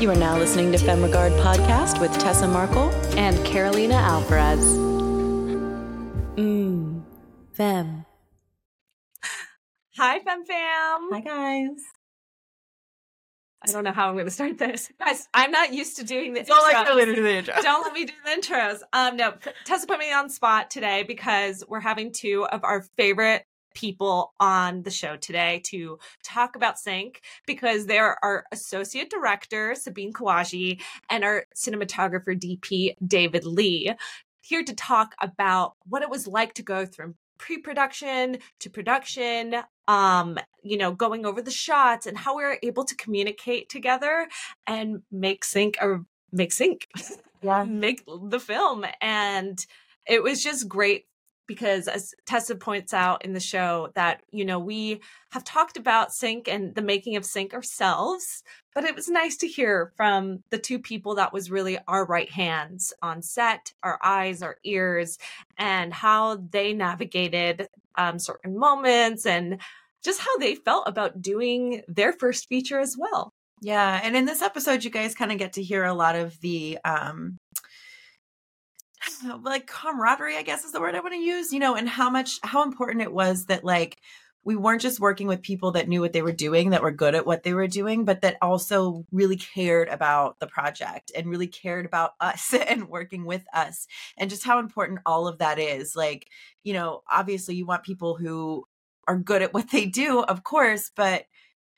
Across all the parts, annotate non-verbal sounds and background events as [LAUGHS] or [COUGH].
You are now listening to Femme Regard Podcast with Tessa Markle and Carolina Alvarez. Mmm, Fem. Hi, Fem Fam. Hi, guys. I don't know how I'm going to start this. Guys, I'm not used to doing the Don't intros. let Carolina do the intro. [LAUGHS] Don't let me do the intros. Um, no, Tessa put me on spot today because we're having two of our favorite people on the show today to talk about Sync because they're our associate director, Sabine Kahwaji, and our cinematographer, DP, David Lee, here to talk about what it was like to go from pre-production to production um you know going over the shots and how we were able to communicate together and make sync or make sync Yeah. [LAUGHS] make the film and it was just great because as Tessa points out in the show that you know we have talked about sync and the making of sync ourselves but it was nice to hear from the two people that was really our right hands on set our eyes our ears and how they navigated um, certain moments and just how they felt about doing their first feature as well. Yeah, and in this episode, you guys kind of get to hear a lot of the um [SIGHS] like camaraderie, I guess is the word I want to use, you know, and how much how important it was that like we weren't just working with people that knew what they were doing, that were good at what they were doing, but that also really cared about the project and really cared about us [LAUGHS] and working with us and just how important all of that is. Like, you know, obviously you want people who are good at what they do, of course, but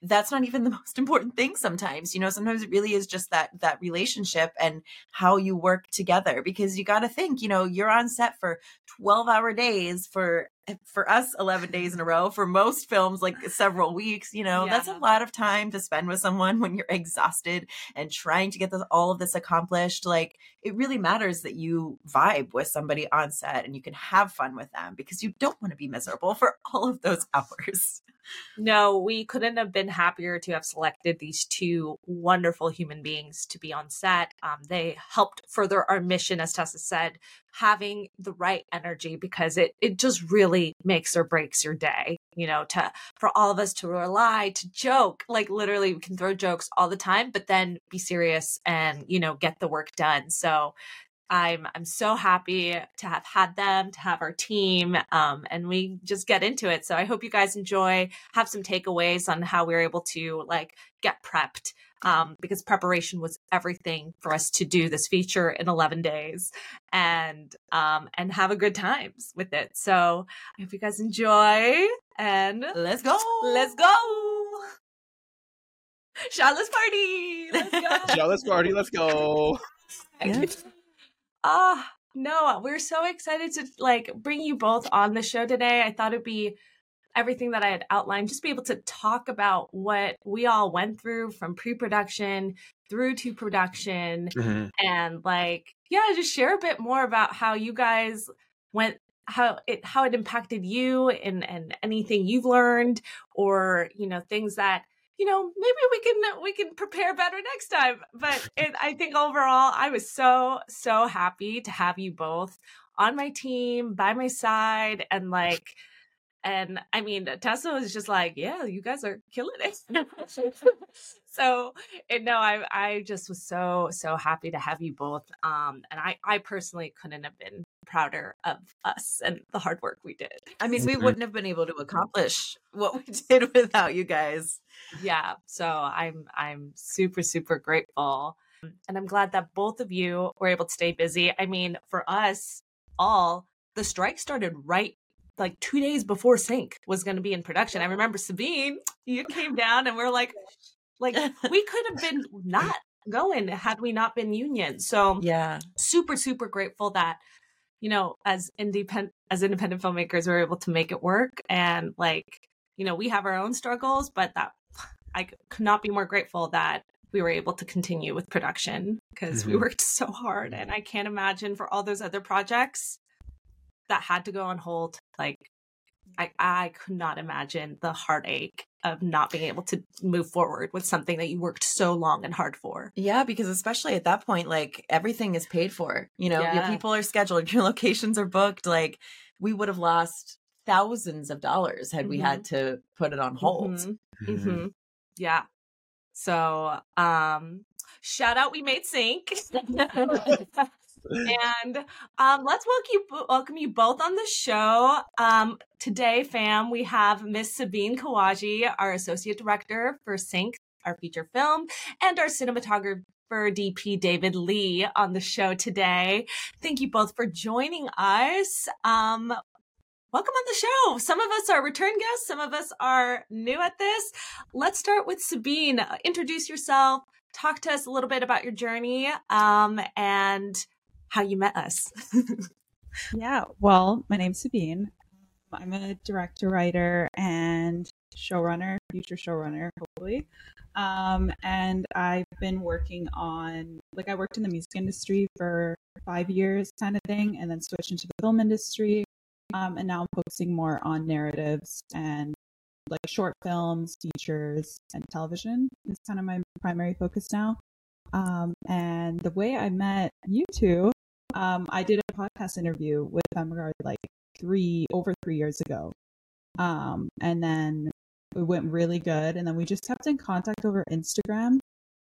that's not even the [LAUGHS] most important thing sometimes you know sometimes it really is just that that relationship and how you work together because you got to think you know you're on set for 12 hour days for eh, for us 11 days in a row for most films like [LAUGHS] several weeks you know that's a lot of time to spend with someone when you're exhausted and trying to get this, all of this accomplished like it really matters that you vibe with somebody on set and you can have fun with them because you don't want to be miserable for all of those [LAUGHS] hours No, we couldn't have been happier to have selected these two wonderful human beings to be on set. Um, they helped further our mission, as Tessa said, having the right energy because it it just really makes or breaks your day. You know, to for all of us to rely, to joke, like literally, we can throw jokes all the time, but then be serious and you know get the work done. So I'm I'm so happy to have had them, to have our team, um, and we just get into it. So I hope you guys enjoy, have some takeaways on how we were able to like get prepped, um, because preparation was everything for us to do this feature in 11 days, and um, and have a good times with it. So I hope you guys enjoy, and let's go let's go, Charlotte's party, let's go. Jealous party, let's go. [LAUGHS] Yeah. [LAUGHS] Ah, no, we're so excited to like bring you both on the show today. I thought it'd be everything that I had outlined, just be able to talk about what we all went through from pre-production through to production Mhm. and like yeah, just share a bit more about how you guys went how it how it impacted you and and anything you've learned or you know things that you know maybe we can we can prepare better next time. But [LAUGHS] it, i think overall i was so so happy to have you both on my team by my side and like and i mean tessa was just like yeah you guys are killing it. [LAUGHS] So and no i i just was so so happy to have you both. Um and i i personally couldn't have been prouder of us and the hard work we did I mean, we Mhm. wouldn't have been able to accomplish what we [LAUGHS] did without you guys. yeah so i'm i'm super super grateful and i'm glad that both of you were able to stay busy i mean for us all the strike started right like two days before sync was going to be in production i remember sabine you came down and we're like like [LAUGHS] we could have been not going had we not been union so Yeah. super super grateful that you know as independent as independent filmmakers we were able to make it work and like you know we have our own struggles but that i could not be more grateful that we were able to continue with production because we Mhm. worked so hard and i can't imagine for all those other projects that had to go on hold like i i could not imagine the heartache of not being able to move forward with something that you worked so long and hard for Yeah, because especially at that point, like everything is paid for. You know, your people are scheduled, [LAUGHS] your locations are booked. Like we would have lost thousands of dollars had we had to put it on hold. Mhm. Mhm. hmm Yeah. So, um, shout out, we made sync. [LAUGHS] and um, let's welcome you, welcome you both on the show. Um, today, fam, we have Miss Sabine Kahwaji, our associate director for Sync, our feature film, and our cinematographer DP David Lee on the show today. Thank you both for joining us. Um, welcome on the show. Some of us are return guests, some of us are new at this. Let's start with Sabine. Introduce yourself, talk to us a little bit about your journey, um, and how you met us. [LAUGHS] yeah, well, my name's Sabine. I'm a director, writer, and showrunner, future showrunner, hopefully. Um, and I've been working on, like, I worked in the music industry for five years, kind of thing, and then switched into the film industry. Um, and now I'm focusing more on narratives and like short films, features, and television is kind of my primary focus now. Um, and the way I met you two, um, I did a podcast interview with Femme Regard like three over three years ago. Um, and then it went really good. And then we just kept in contact over Instagram.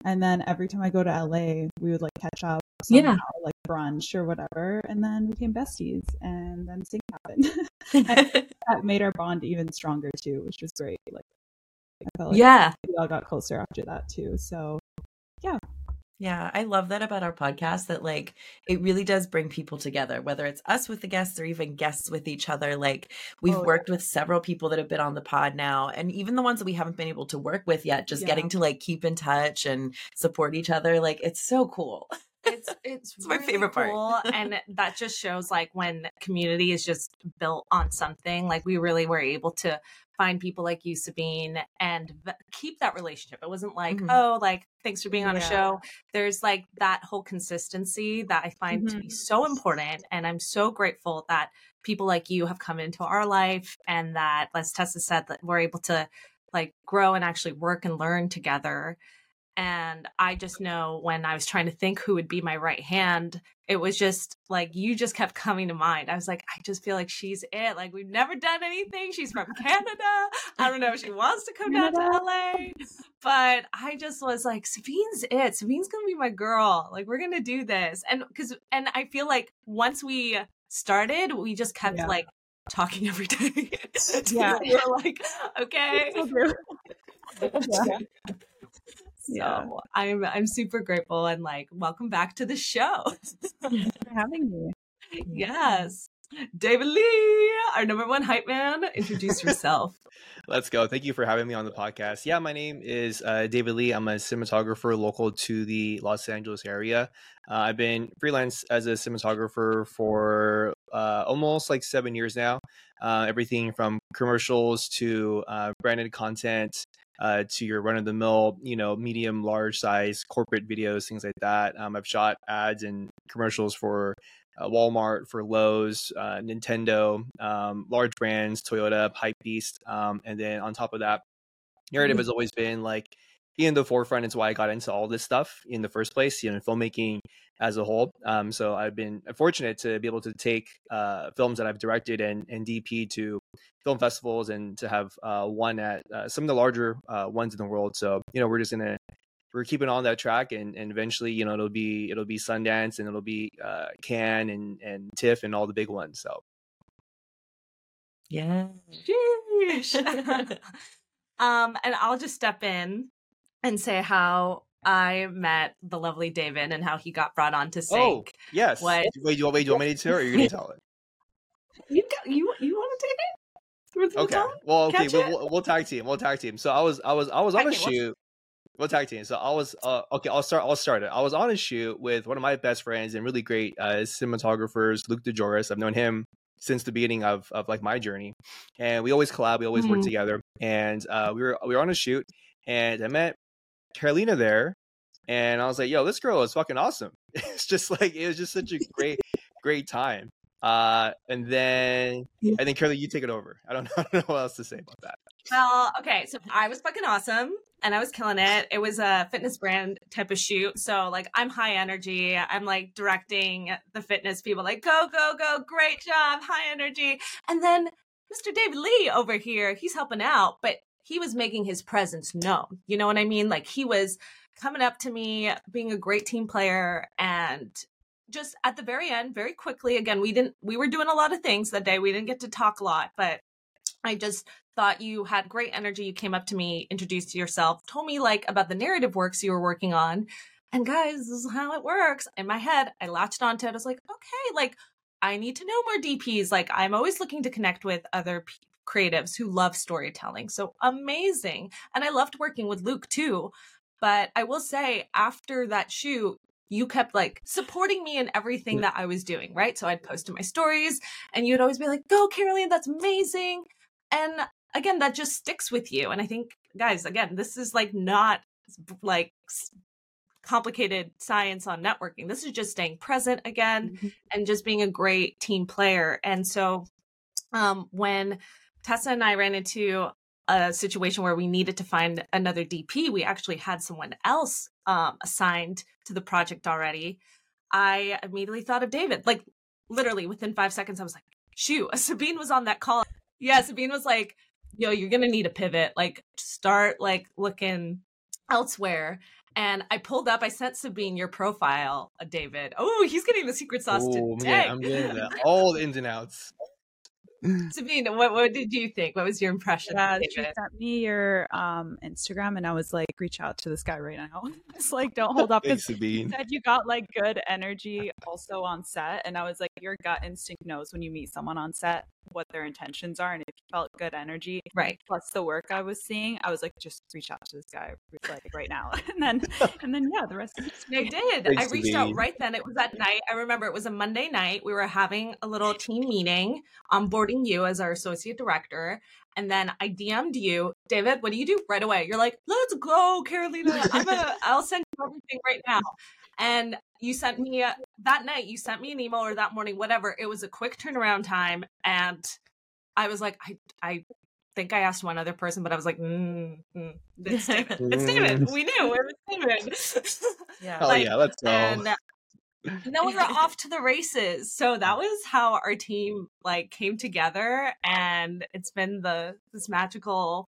And then every time I go to LA, we would like catch up, somehow, yeah, like brunch or whatever. And then we became besties. And then sync happened. [LAUGHS] [LAUGHS] that made our bond even stronger too, which was great. Like, I felt like yeah, we all got closer after that too. So, yeah, yeah, I love that about our podcast that like it really does bring people together, whether it's us with the guests or even guests with each other. Like we've oh, worked yeah. with several people that have been on the pod now, and even the ones that we haven't been able to work with yet, just yeah. getting to like keep in touch and support each other. Like it's so cool. It's [LAUGHS] it's, it's really my favorite cool, part. and [LAUGHS] that just shows like when community is just built on something. Like we really were able to find people like you, Sabine, and keep that relationship. It wasn't like, mm-hmm. oh, like, thanks for being on yeah. a show. There's like that whole consistency that I find mm-hmm. to be mm-hmm. so important. And I'm so grateful that people like you have come into our life and that, as Tessa said, that we're able to like grow and actually work and learn together. And I just know when I was trying to think who would be my right hand, it was just like you just kept coming to mind. I was like, I just feel like she's it. Like we've never done anything. She's from Canada. I don't know if she wants to come down to LA, but I just was like, Sabine's it. Sabine's gonna be my girl. Like we're gonna do this. And because and I feel like once we started, we just kept yeah. like talking every day. [LAUGHS] yeah, we are like, okay. [LAUGHS] yeah. So yeah. I'm I'm super grateful and like welcome back to the show. [LAUGHS] Thanks for having me. Yes. David Lee, our number one hype man, introduce yourself. [LAUGHS] Let's go. Thank you for having me on the podcast. Yeah, my name is uh, David Lee. I'm a cinematographer local to the Los Angeles area. Uh, I've been freelance as a cinematographer for uh, almost like seven years now. Uh, everything from commercials to uh, branded content uh, to your run of the mill, you know, medium, large size corporate videos, things like that. Um, I've shot ads and commercials for uh, Walmart, for Lowe's, uh, Nintendo, um, large brands, Toyota, Hype Beast, um, and then on top of that, narrative mm-hmm. has always been like in the forefront. It's why I got into all this stuff in the first place, you know, filmmaking as a whole. Um, so I've been fortunate to be able to take uh, films that I've directed and, and DP to film festivals and to have uh, one at uh, some of the larger uh, ones in the world. So you know, we're just gonna we're keeping on that track, and, and eventually, you know, it'll be it'll be Sundance and it'll be uh, Cannes and and TIFF and all the big ones. So yeah. [LAUGHS] um, and I'll just step in and say how I met the lovely David and how he got brought on to sync. Oh, yes. What? Wait, do you, wait, do you want me to, or are you going to tell it? [LAUGHS] You got, you you want to take it? Okay. Well, okay. We'll, we'll, we'll, tag team. We'll tag team. So I was I was I was on a shoot. We'll tag team. So I was uh, okay. I'll start. I'll start it. I was on a shoot with one of my best friends and really great uh, cinematographers, Luke DeJoris. I've known him since the beginning of of like my journey, and we always collab. We always mm-hmm. work together. And uh, we were we were on a shoot, and I met Carolina there, and I was like, "Yo, this girl is fucking awesome." [LAUGHS] It's just like it was just such a great, great time. Uh, and then I think Carolina, you take it over. I don't know, [LAUGHS] I don't know what else to say about that. Well, okay, so I was fucking awesome and I was killing it. It was a fitness brand type of shoot. So like I'm high energy. I'm like directing the fitness people like go, go, go, great job, high energy. And then Mr. David Lee over here, he's helping out, but he was making his presence known. You know what I mean? Like he was coming up to me, being a great team player and just at the very end, very quickly, again, we didn't we were doing a lot of things that day. We didn't get to talk a lot, but I just thought you had great energy. You came up to me, introduced yourself, told me like about the narrative works you were working on. And guys, this is how it works. In my head, I latched onto it. I was like, okay, like I need to know more DPs. Like I'm always looking to connect with other creatives who love storytelling. So amazing. And I loved working with Luke too. But I will say, after that shoot, you kept like supporting me in everything that I was doing, right? So I'd post in my stories and you'd always be like, go, Caroline, that's amazing. And again, that just sticks with you. And I think, guys, again, this is like not like complicated science on networking. This is just staying present again mm-hmm. and just being a great team player. And so um, when Tessa and I ran into a situation where we needed to find another DP, we actually had someone else um, assigned to the project already. I immediately thought of David. Like literally within five seconds, I was like, shoot, [LAUGHS] Sabine was on that call. Yeah, Sabine was like, yo, you're gonna need a pivot. Like start like looking elsewhere. And I pulled up, I sent Sabine your profile, uh, David. Oh, he's getting the secret sauce Ooh, today. I'm getting [LAUGHS] all the ins and outs. [LAUGHS] Sabine, what what did you think? What was your impression? Yeah, she sent me your um Instagram, and I was like, reach out to this guy right now. [LAUGHS] it's like, don't hold up. Thanks, [LAUGHS] Sabine. You said you got like good energy also on set, and I was like, your gut instinct knows when you meet someone on set what their intentions are, and if you felt good energy, right, plus the work I was seeing, I was like, just reach out to this guy like right now, [LAUGHS] and then [LAUGHS] and then yeah, the rest. Of I did. Thanks, I reached out right then. It was at night. I remember it was a Monday night. We were having a little team meeting onboarding you as our associate director. And then I DM'd you, David, what do you do right away? You're like, let's go, Carolina. I'm a, [LAUGHS] I'll send you everything right now. And you sent me a, that night, you sent me an email or that morning, whatever. It was a quick turnaround time. And I was like, I, I think I asked one other person, but I was like, mm, mm, it's [LAUGHS] David. It's David. We knew it was David. yeah. Oh, like, yeah. Let's go. And and [LAUGHS] then we were off to the races. So that was how our team like came together and it's been the this magical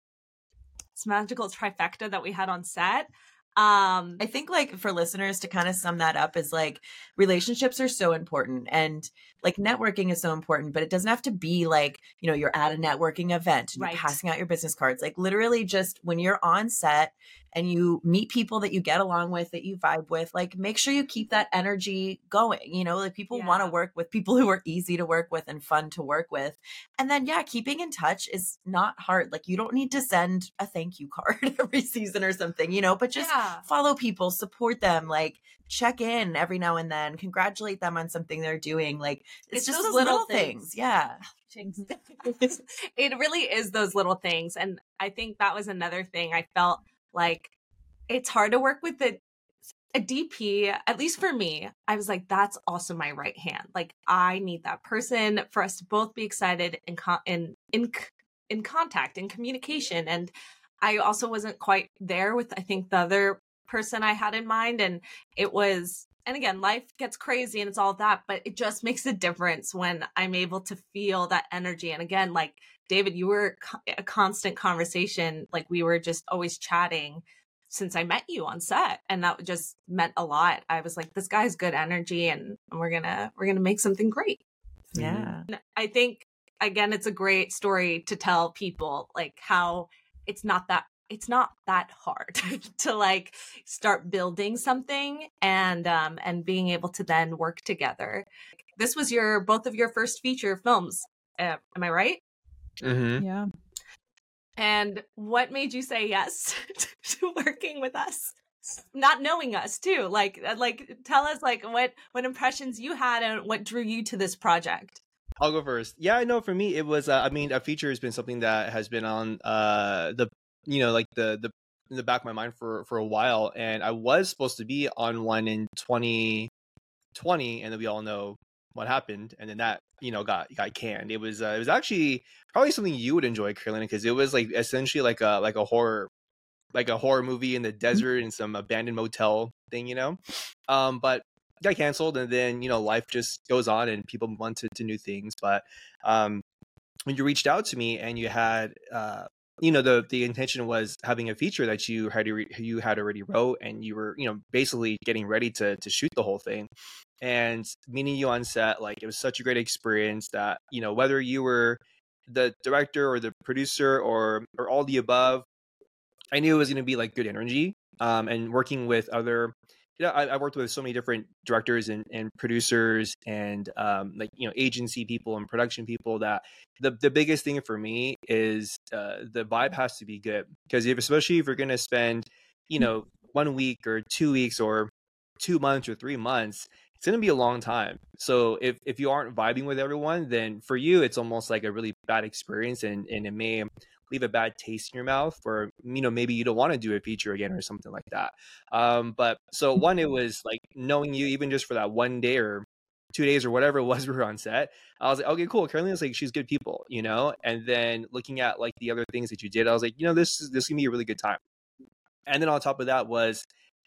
this magical trifecta that we had on set. Um I think like for listeners to kind of sum that up is like relationships are so important and like networking is so important, but it doesn't have to be like, you know, you're at a networking event and right. you're passing out your business cards. Like literally just when you're on set and you meet people that you get along with, that you vibe with, like make sure you keep that energy going. You know, like people yeah. want to work with people [LAUGHS] who are easy to work with and fun to work with. And then, yeah, keeping in touch is not hard. Like you don't need to send a thank you [LAUGHS] card every season or something, you know, but just yeah. follow people, support them, like check in every now and then, congratulate them on something they're doing. Like it's, it's just those little, little things. things. Yeah. Oh, [LAUGHS] it really is those little things. And I think that was another thing I felt like it's hard to work with the a DP, at least for me, I was like, that's also my right hand. Like, I need that person for us to both be excited and in in in contact in communication. And I also wasn't quite there with I think the other person I had in mind, and it was. And again, life gets crazy and it's all that, but it just makes a difference when I'm able to feel that energy. And again, like David, you were a constant conversation. Like we were just always chatting since I met you on set. And that just meant a lot. I was like, this guy's good energy and we're gonna we're gonna make something great. Mm-hmm. Yeah. And I think again, it's a great story to tell people like how it's not that it's not that hard [LAUGHS] to like start building something and um and being able to then work together. This was your both of your first feature films. Uh, am I right? Mm-hmm. Yeah. And what made you say yes [LAUGHS] to working with us? Not knowing us too. Like uh, like tell us like what what impressions you had and what drew you to this project. I'll go first. Yeah, I know for me it was uh, I mean a feature has been something that has been on uh the you know like the the in the back of my mind for for a while and I was supposed to be on one in 2020 and then we all know what happened, and then that you know got got canned. It was uh, it was actually probably something you would enjoy, Carolina, because it was like essentially like a like a horror like a horror movie in the mm-hmm. desert in some abandoned motel thing, you know. Um, but got canceled, and then you know life just goes on, and people move on to, to new things. But um, when you reached out to me and you had uh, you know the the intention was having a feature that you had you had already wrote and you were you know basically getting ready to to shoot the whole thing. And meeting you on set like it was such a great experience that you know whether you were the director or the producer or or all the above i knew it was going to be like good energy um and working with other you know, I, I worked with so many different directors and, and producers and um, like you know agency people and production people that the the biggest thing for me is uh, the vibe has to be good. Because if especially if you're going to spend you know one week or two weeks or two months or three months it's going to be a long time. So if if you aren't vibing with everyone then for you it's almost like a really bad experience and and it may leave a bad taste in your mouth or you know maybe you don't want to do a feature again or something like that. Um but so one it was like knowing you even just for that one day or two days or whatever it was we were on set i was like okay cool carolina's like she's good people you know? And then looking at like the other things that you did i was like you know this is this is gonna be a really good time. And then on top of that was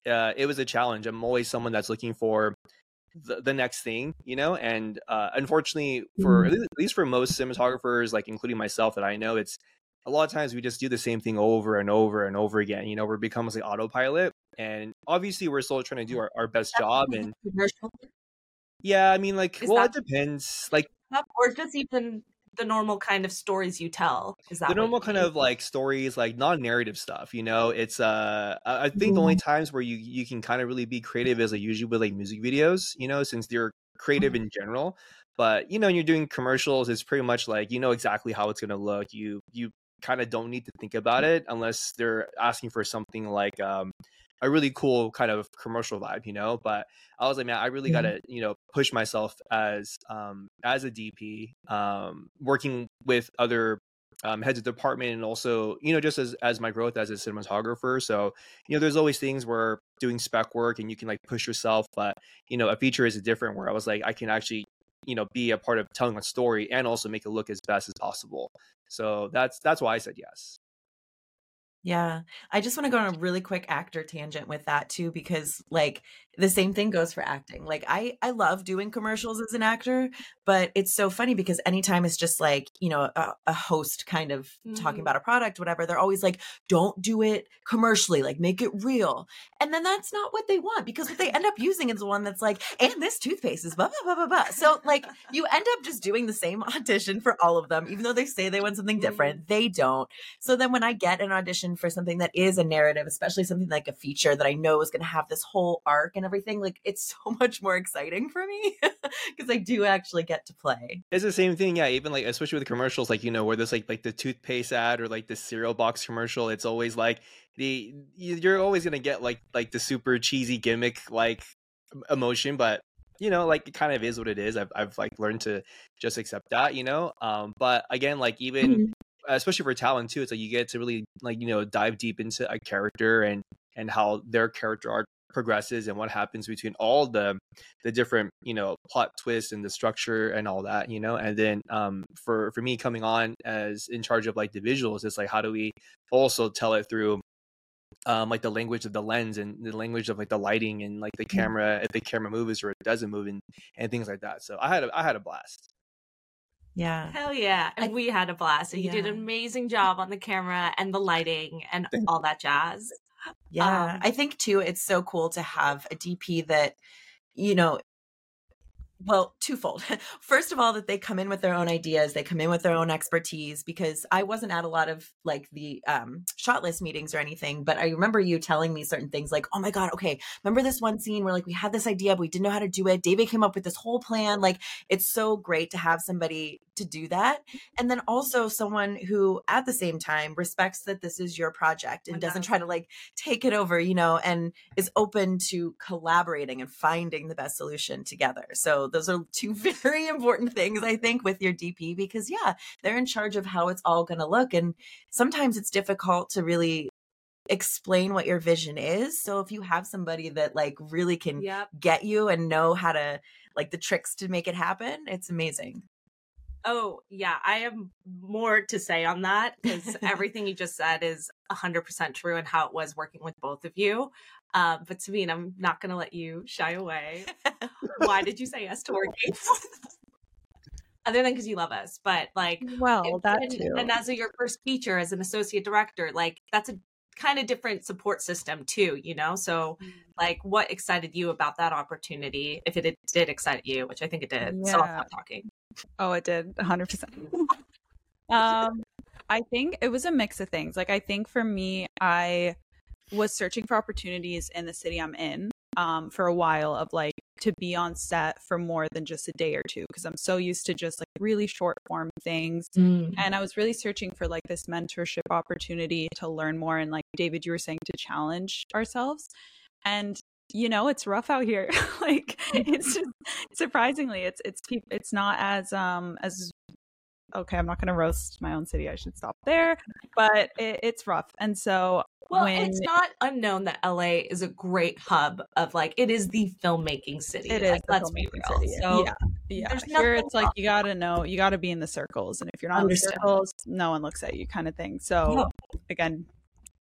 uh, it was a challenge. I'm always someone that's looking for the, the next thing you know? And uh, unfortunately for mm-hmm. at least for most cinematographers like including myself that i know it's a lot of times we just do the same thing over and over and over again. You know, we're becoming like autopilot. And obviously we're still trying to do our, our best job and yeah, I mean like Is well that- it depends. Like or just even the normal kind of stories you tell is that the normal kind of like stories like non-narrative stuff you know it's uh i think mm-hmm. the only mm-hmm. times where you you can kind of really be creative is like usually with like music videos you know since they're creative mm-hmm. in general but you know when you're doing commercials it's pretty much like you know exactly how it's going to look you you kind of don't need to think about it unless they're asking for something like um, a really cool kind of commercial vibe, you know. But I was like, man, I really mm-hmm. gotta, you know, push myself as um, as a DP, um, working with other um, heads of department and also, you know, just as as my growth as a cinematographer. So, you know, there's always things where doing spec work and you can like push yourself, but you know, a feature is a different where I was like, I can actually you know be a part of telling a story and also make it look as best as possible. So that's that's why i said yes yeah. I just want to go on a really quick actor tangent with that too because like the same thing goes for acting. Like I I love doing commercials as an actor, but it's so funny because anytime it's just like, you know, a, a host kind of mm-hmm. talking about a product whatever, they're always like don't do it commercially, like make it real. And then that's not what they want because what they end up [LAUGHS] using is the one that's like and this toothpaste is blah blah blah blah blah. So like you end up just doing the same [LAUGHS] audition for all of them even though they say they want something different. Mm-hmm. They don't. So then when I get an audition for something that is a narrative, especially something like a feature that I know is going to have this whole arc and everything, like it's [LAUGHS] so much more exciting for me [LAUGHS] because I do actually get to play. It's the same thing, yeah. Even like, especially with commercials, like you know, where there's like like the toothpaste ad or like the cereal box commercial. It's always like the you're always gonna get like like the super cheesy gimmick like emotion, but you know like it kind of is what it is i've, I've like learned to just accept that you know um but again like even mm-hmm especially for talent too it's like you get to really like you know dive deep into a character and and how their character arc progresses and what happens between all the the different you know plot twists and the structure and all that you know? And then um for for me coming on as in charge of like the visuals it's like how do we also tell it through um like the language of the lens and the language of like the lighting and like the mm. camera if the camera moves or it doesn't move and and things like that. So i had a, i had a blast yeah. Hell yeah. And I, we had a blast. And yeah. you did an amazing job on the camera and the lighting and all that jazz. Yeah. Um, I think too, it's so cool to have a DP that, you know, well, twofold. [LAUGHS] First of all, that they come in with their own ideas, they come in with their own expertise. Because I wasn't at a lot of like the um, shot list meetings or anything, but I remember you telling me certain things like, "Oh my god, okay, remember this one scene where like we had this idea, but we didn't know how to do it. David came up with this whole plan. Like, it's so great to have somebody to do that, and then also someone who, at the same time, respects that this is your project and doesn't try to like take it over, you know, and is open to collaborating and finding the best solution together. So those are two [LAUGHS] very important things, I think, with your DP because, yeah, they're in charge of how it's all going to look. And sometimes it's difficult to really explain what your vision is. So if you have somebody that like really can yep. get you and know how to like the tricks to make it happen, it's amazing. Oh, yeah, I have more to say on that because [LAUGHS] everything you just said is 100% true and how it was working with both of you. Um, but Sabine, I'm not going to let you shy away. [LAUGHS] Why did you say yes to working? [LAUGHS] other than because you love us, but like, Well, that and, too. and as a, your first feature as an associate director, like that's a kind of different support system too, you know? So, Mm. like, what excited you about that opportunity? If it did, excite you, which I think it did. So I'll stop talking. Oh, it did, 100%. [LAUGHS] um, I think it was a mix of things. Like, I think for me, I was searching for opportunities in the city I'm in um, for a while of like to be on set for more than just a day or two because I'm so used to just like really short form things. Mm. And I was really searching for like this mentorship opportunity to learn more. And like David, you were saying to challenge ourselves. And you know, it's rough out here. [LAUGHS] like it's just surprisingly, it's it's it's not as um as okay. I'm not going to roast my own city. I should stop there. But it, it's rough. And so Well, when it's not unknown that LA is a great hub of like it is the filmmaking city. it like, is the let's be real. city. So yeah, yeah. there's Here it's like you got to know, you got to be in the circles, and if you're not Understood. in the circles, no one looks at you, kind of thing. So again,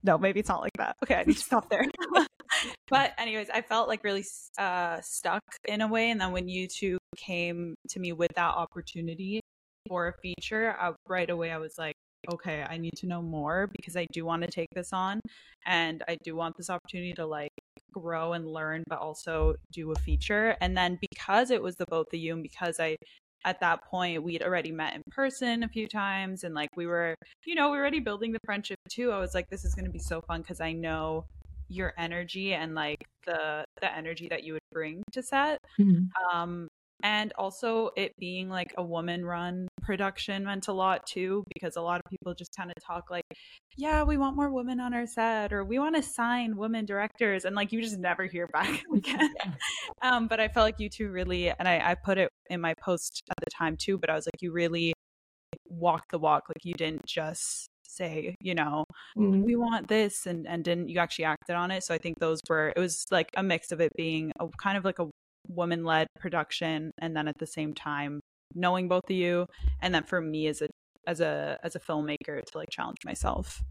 no, maybe it's not like that. Okay, I need to stop there. [LAUGHS] but anyways, I felt like really uh, stuck in a way, and then when you two came to me with that opportunity for a feature, I, right away I was like. Okay, I need to know more because I do want to take this on and I do want this opportunity to like grow and learn, but also do a feature. And then because it was the both of you, and because I, at that point, we'd already met in person a few times, and like we were, you know, we were already building the friendship too. I was like, this is going to be so fun because I know your energy and like the the energy that you would bring to set. Mhm. Um, and also it being like a woman run production meant a lot too because a lot of people just kind of talk like yeah we want more women on our set or we want to sign women directors and like you just never hear [LAUGHS] back [LAUGHS] again. Um but i felt like you two really and I, I put it in my post at the time too but i was like you really walked the walk like you didn't just say you know Mhm. we want this and and didn't you actually acted on it. So i think those were it was like a mix of it being a kind of like a woman led production and then at the same time knowing both of you and then for me as a as a as a filmmaker to like challenge myself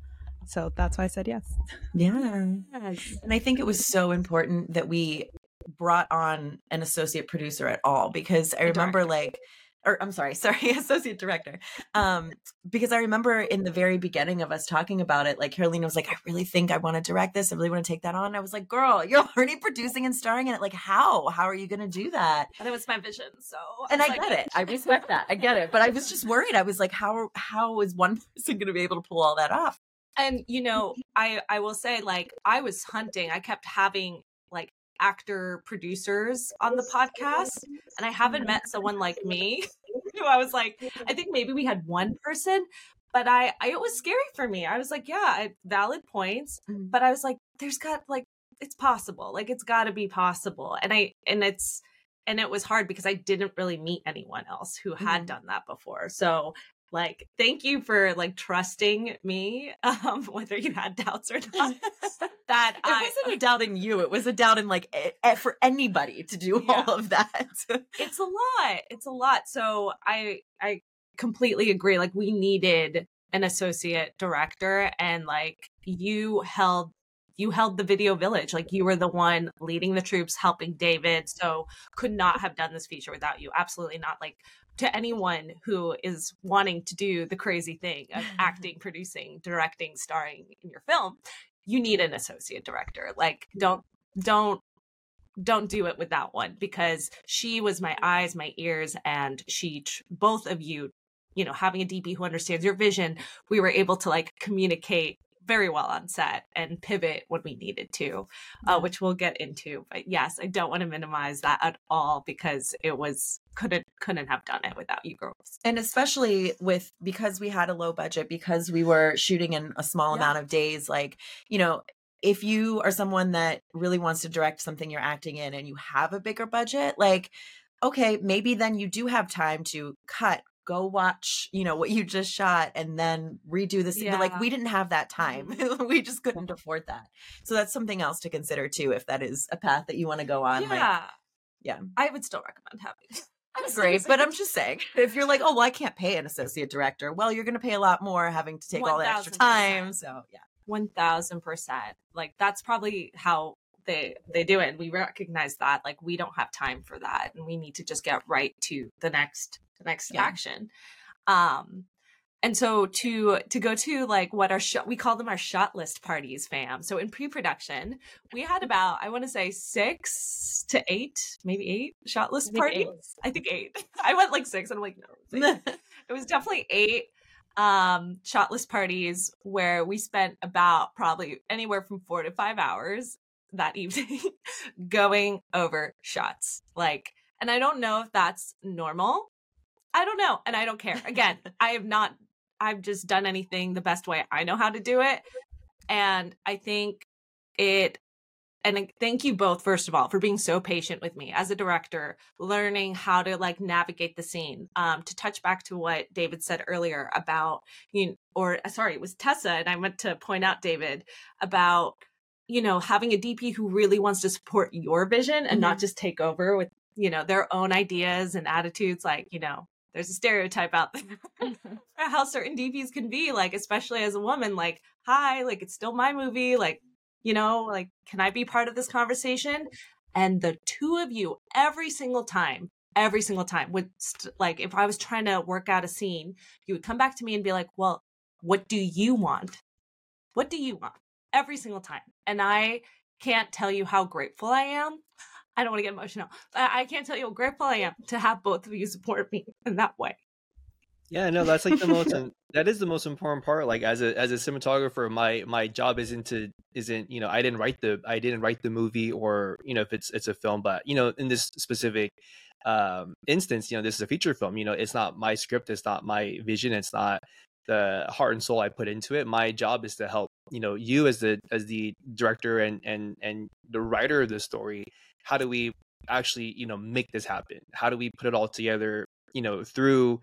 so that's why i said yes [LAUGHS] Yeah. Yes. And I think it was so important that we brought on an associate producer at all because i remember like or I'm sorry, [LAUGHS] sorry, associate director. Um, because I remember in the very beginning of us talking about it, like Carolina was like, I really think I want to direct this. I really want to take that on. I was like, girl, you're already producing and starring in it. Like, how? How are you gonna do that? And it was my vision. So And I was get it. I respect that. I get it. But I was just worried. I was like, how how is one [LAUGHS] person gonna be able to pull all that off? and you know i i will say like i was hunting i kept having like actor producers on the podcast and i haven't met someone like me [LAUGHS] who i was like i think maybe we had one person but i, I it was scary for me i was like yeah I, valid points Mhm. but i was like there's got like it's possible like it's got to be possible and i and it's and it was hard because i didn't really meet anyone else who had Mhm. done that before so like thank you for like trusting me [LAUGHS] um whether you had doubts or not [LAUGHS] that It i wasn't a doubt in you. It was a doubt in like e- e- for anybody to do [LAUGHS] Yeah. all of that. it's a lot it's a lot so i i completely agree like we needed an associate director and like you held you held the video village like you were the one leading the troops helping david so could not have done this feature without you absolutely not like to anyone who is wanting to do the crazy thing of [LAUGHS] acting producing directing starring in your film you need an associate director. Like don't don't don't do it with that one because she was my eyes, my ears, and she, both of you, you know, having a DP who understands your vision, we were able to like communicate very well on set and pivot when we needed to, uh, which we'll get into. But yes, I don't want to minimize that at all because it was couldn't couldn't have done it without you girls. and especially with because we had a low budget because we were shooting in a small Yeah. amount of days like you know if you are someone that really wants to direct something you're acting in and you have a bigger budget like okay maybe then you do have time to cut go watch you know what you just shot and then redo the scene But, like we didn't have that time mm-hmm. [LAUGHS] we just couldn't afford that so that's something else to consider too if that is a path that you want to go on like yeah, yeah. I would still recommend having. [LAUGHS] that's great, but I'm just saying, [LAUGHS] if you're like, oh, well, I can't pay an associate director, well, you're going to pay a lot more having to take all that extra time. So, yeah. One thousand percent. Like that's probably how they they do it. And we recognize that like we don't have time for that. And we need to just get right to the next the next Yeah. action. Um and so to to go to like what our shot we call them our shot list parties fam. So in pre-production we had about i want to say six to eight maybe eight shot list think parties. eight. i think eight. [LAUGHS] I went like six and i'm like no it's eight. [LAUGHS] It was definitely eight um shot list parties where we spent about probably anywhere from four to five hours that evening [LAUGHS] going over shots like and i don't know if that's normal. I don't know and i don't care. Again [LAUGHS] i have not i've just done anything the best way i know how to do it and i think it and thank you both first of all for being so patient with me as a director learning how to like navigate the scene um to touch back to what david said earlier about you know, or uh, sorry it was tessa and i meant to point out david about you know having a dp who really wants to support your vision and not mm-hmm. just take over with you know their own ideas and attitudes like you know there's a stereotype out there mm-hmm. [LAUGHS] for how certain dps can be like especially as a woman like hi like it's still my movie like you know like can i be part of this conversation? And the two of you every single time every single time would st- like if i was trying to work out a scene you would come back to me and be like well what do you want? What do you want every single time and i can't tell you how grateful i am i don't want to get emotional I-, I can't tell you how grateful i am to have both of you support me in that way Yeah, no, that's like the most [LAUGHS] that is the most important part. Like as a as a cinematographer, my my job isn't to isn't, you know, I didn't write the I didn't write the movie or, you know, if it's it's a film, but you know, in this specific um instance, you know, this is a feature film, you know, it's not my script, it's not my vision, it's not the heart and soul I put into it. My job is to help, you know, you as the as the director and and and the writer of the story, how do we actually, you know, make this happen? How do we put it all together, you know, through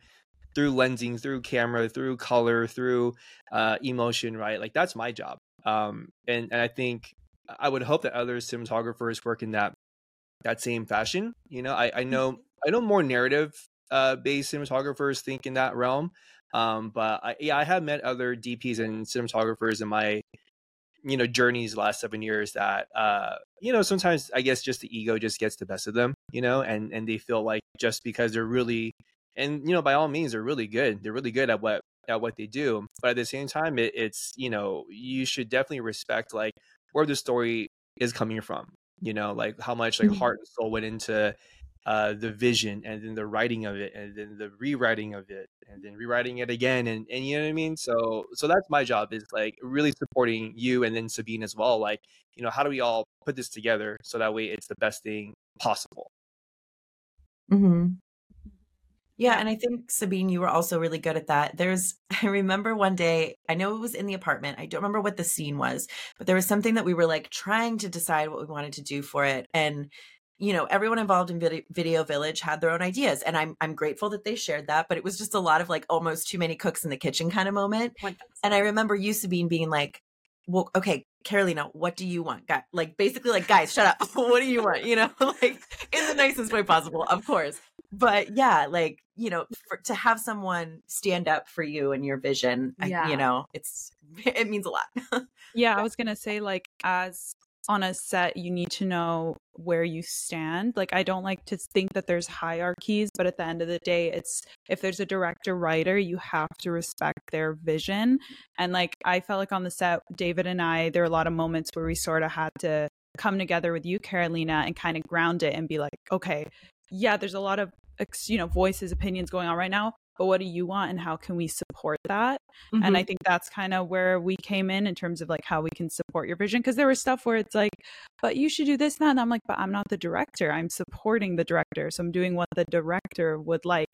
through lensing, through camera, through color, through uh, emotion, right? Like that's my job. Um, and and I think I would hope that other cinematographers work in that that same fashion. You know, I, I know I know more narrative uh, based cinematographers think in that realm. Um, but I, yeah, I have met other DPs and cinematographers in my you know journeys last seven years that uh you know sometimes i guess just the ego just gets the best of them you know and and they feel like just because they're really and you know by all means they're really good they're really good at what at what they do but at the same time it, it's you know you should definitely respect like where the story is coming from you know like how much like Mhm. heart and soul went into uh the vision and then the writing of it and then the rewriting of it and then rewriting it again and and you know what i mean so so that's my job is like really supporting you and then sabine as well like you know how do we all put this together so that way it's the best thing possible mm-hmm. Yeah, and I think Sabine, you were also really good at that. There's, [LAUGHS] I remember one day, I know it was in the apartment. I don't remember what the scene was, but there was something that we were like trying to decide what we wanted to do for it. And, you know, everyone involved in Video, Video Village had their own ideas. And I'm, I'm grateful that they shared that, but it was just a lot of like almost too many cooks in the kitchen kind of moment. And I remember you, Sabine, being like, well, okay, Carolina, what do you want? Guy, like basically like, guys, shut up. [LAUGHS] what do you want? You know, [LAUGHS] like in the nicest way possible, of course. But yeah, like, you know, for, to have someone stand up for you and your vision, I- you know, it's, [LAUGHS] it means a lot. Yeah, I was gonna say like as on a set, you need to know where you stand. Like I don't like to think that there's hierarchies, but at the end of the day, it's if there's a director writer, you have to respect their vision. And like I felt like on the set, David and I, there are a lot of moments where we sort of had to come together with you, Carolina, and kind of ground it and be like, okay, yeah, there's a lot of you know voices, opinions going on right now. But what do you want, and how can we support that? Mm-hmm. and i think that's kind of where we came in in terms of like how we can support your vision because there was stuff where it's like but you should do this and that and i'm like but i'm not the director. I'm supporting the director so i'm doing what the director would like.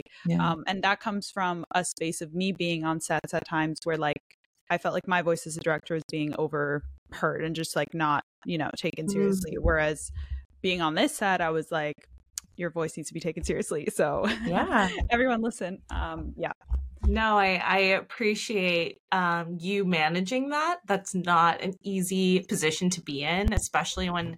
Um, and that comes from a space of me being on sets at times where like i felt like my voice as a director was being overheard and just like not you know taken seriously. Whereas being on this set i was like your voice needs to be taken seriously so Yeah. [LAUGHS] everyone listen um yeah No, I, I appreciate um, you managing that. That's not an easy position to be in, especially when,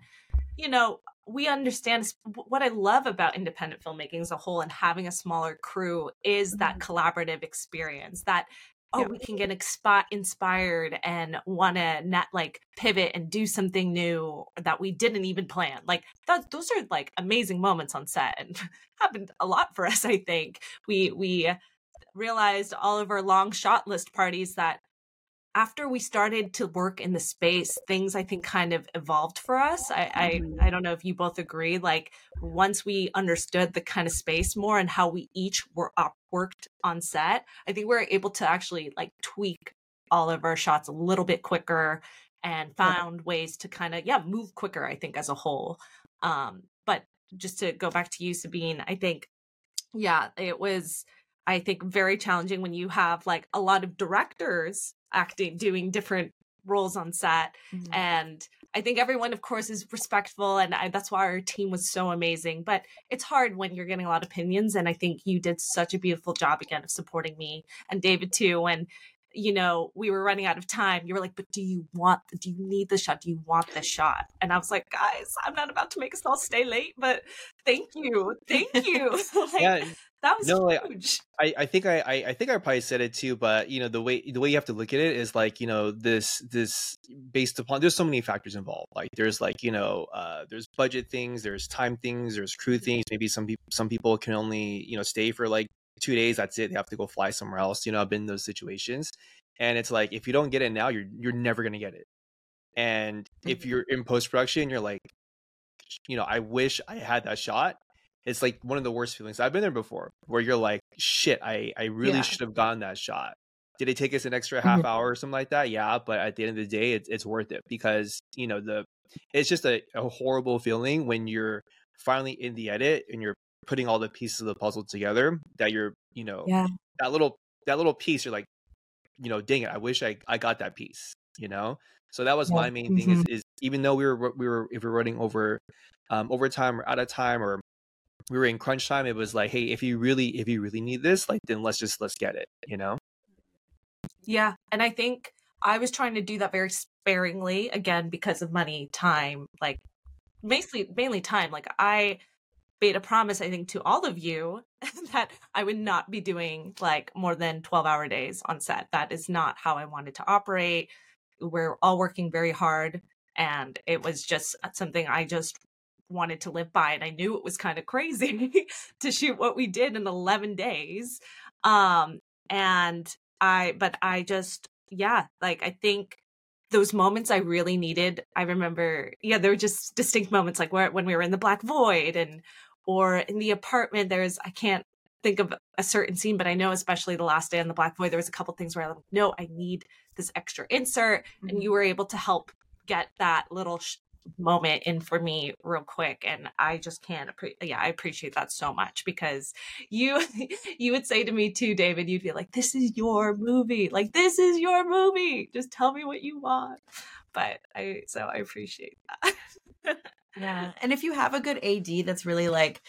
you know, we understand what I love about independent filmmaking as a whole and having a smaller crew is that collaborative experience that oh Yeah. we can get expi- inspired and want to not like pivot and do something new that we didn't even plan like that those are like amazing moments on set and [LAUGHS] happened a lot for us i think we we realized all of our long shot list parties that after we started to work in the space things i think kind of evolved for us. I i, I don't know if you both agree like once we understood the kind of space more and how we each were up worked on set i think we were able to actually like tweak all of our shots a little bit quicker and found ways to kind of yeah move quicker i think as a whole. Um but just to go back to you sabine i think yeah it was i think very challenging when you have like a lot of directors acting doing different roles on set. Mhm. and i think everyone of course is respectful and I, that's why our team was so amazing. But it's hard when you're getting a lot of opinions and i think you did such a beautiful job again of supporting me and david too. And you know we were running out of time. You were like but do you want do you need the shot? Do you want the shot? And i was like guys i'm not about to make us all stay late but thank you thank you. [LAUGHS] Like, Yeah, that was no, huge I, I think I, I think I probably said it too, but you know the way the way you have to look at it is like you know this this based upon there's so many factors involved. Like there's like you know uh, there's budget things, there's time things, there's crew things. Maybe some people some people can only you know stay for like two days. That's it. They have to go fly somewhere else. You know I've been in those situations, and it's like if you don't get it now, you're you're never gonna get it. And if Mhm. you're in post production, you're like, you know, I wish I had that shot it's like one of the worst feelings. I've been there before where you're like, shit, I, I really Yeah. should have gotten that shot. Did it take us an extra half Mhm. hour or something like that? Yeah, but at the end of the day, it's it's worth it because you know the it's just a, a horrible feeling when you're finally in the edit and you're putting all the pieces of the puzzle together that you're you know Yeah. that little that little piece you're like you know dang it I wish I I got that piece you know so that was Yeah. my main thing is is even though we were we were if we were running over um overtime or out of time or we were in crunch time it was like hey if you really if you really need this like then let's just let's get it you know Yeah. And I think I was trying to do that very sparingly again because of money, time, like mainly mainly time. Like I made a promise, I think, to all of you [LAUGHS] that I would not be doing like more than 12 hour days on set. That is not how I wanted to operate. We're all working very hard and it was just something I just wanted to live by and I knew it was kind of crazy [LAUGHS] to shoot what we did in 11 days. Um and I but I just yeah, like I think those moments I really needed. I remember, yeah, there were just distinct moments like where when we were in the black void and or in the apartment. There's I can't think of a certain scene, but I know especially the last day in the black void, there was a couple things where I'm like, no, I need this extra insert, and you were able to help get that little sh- moment in for me real quick and i just can't appre- yeah i appreciate that so much because you [LAUGHS] you would say to me too david you'd be like this is your movie like this is your movie just tell me what you want but i so i appreciate that Yeah. And if you have a good AD that's really like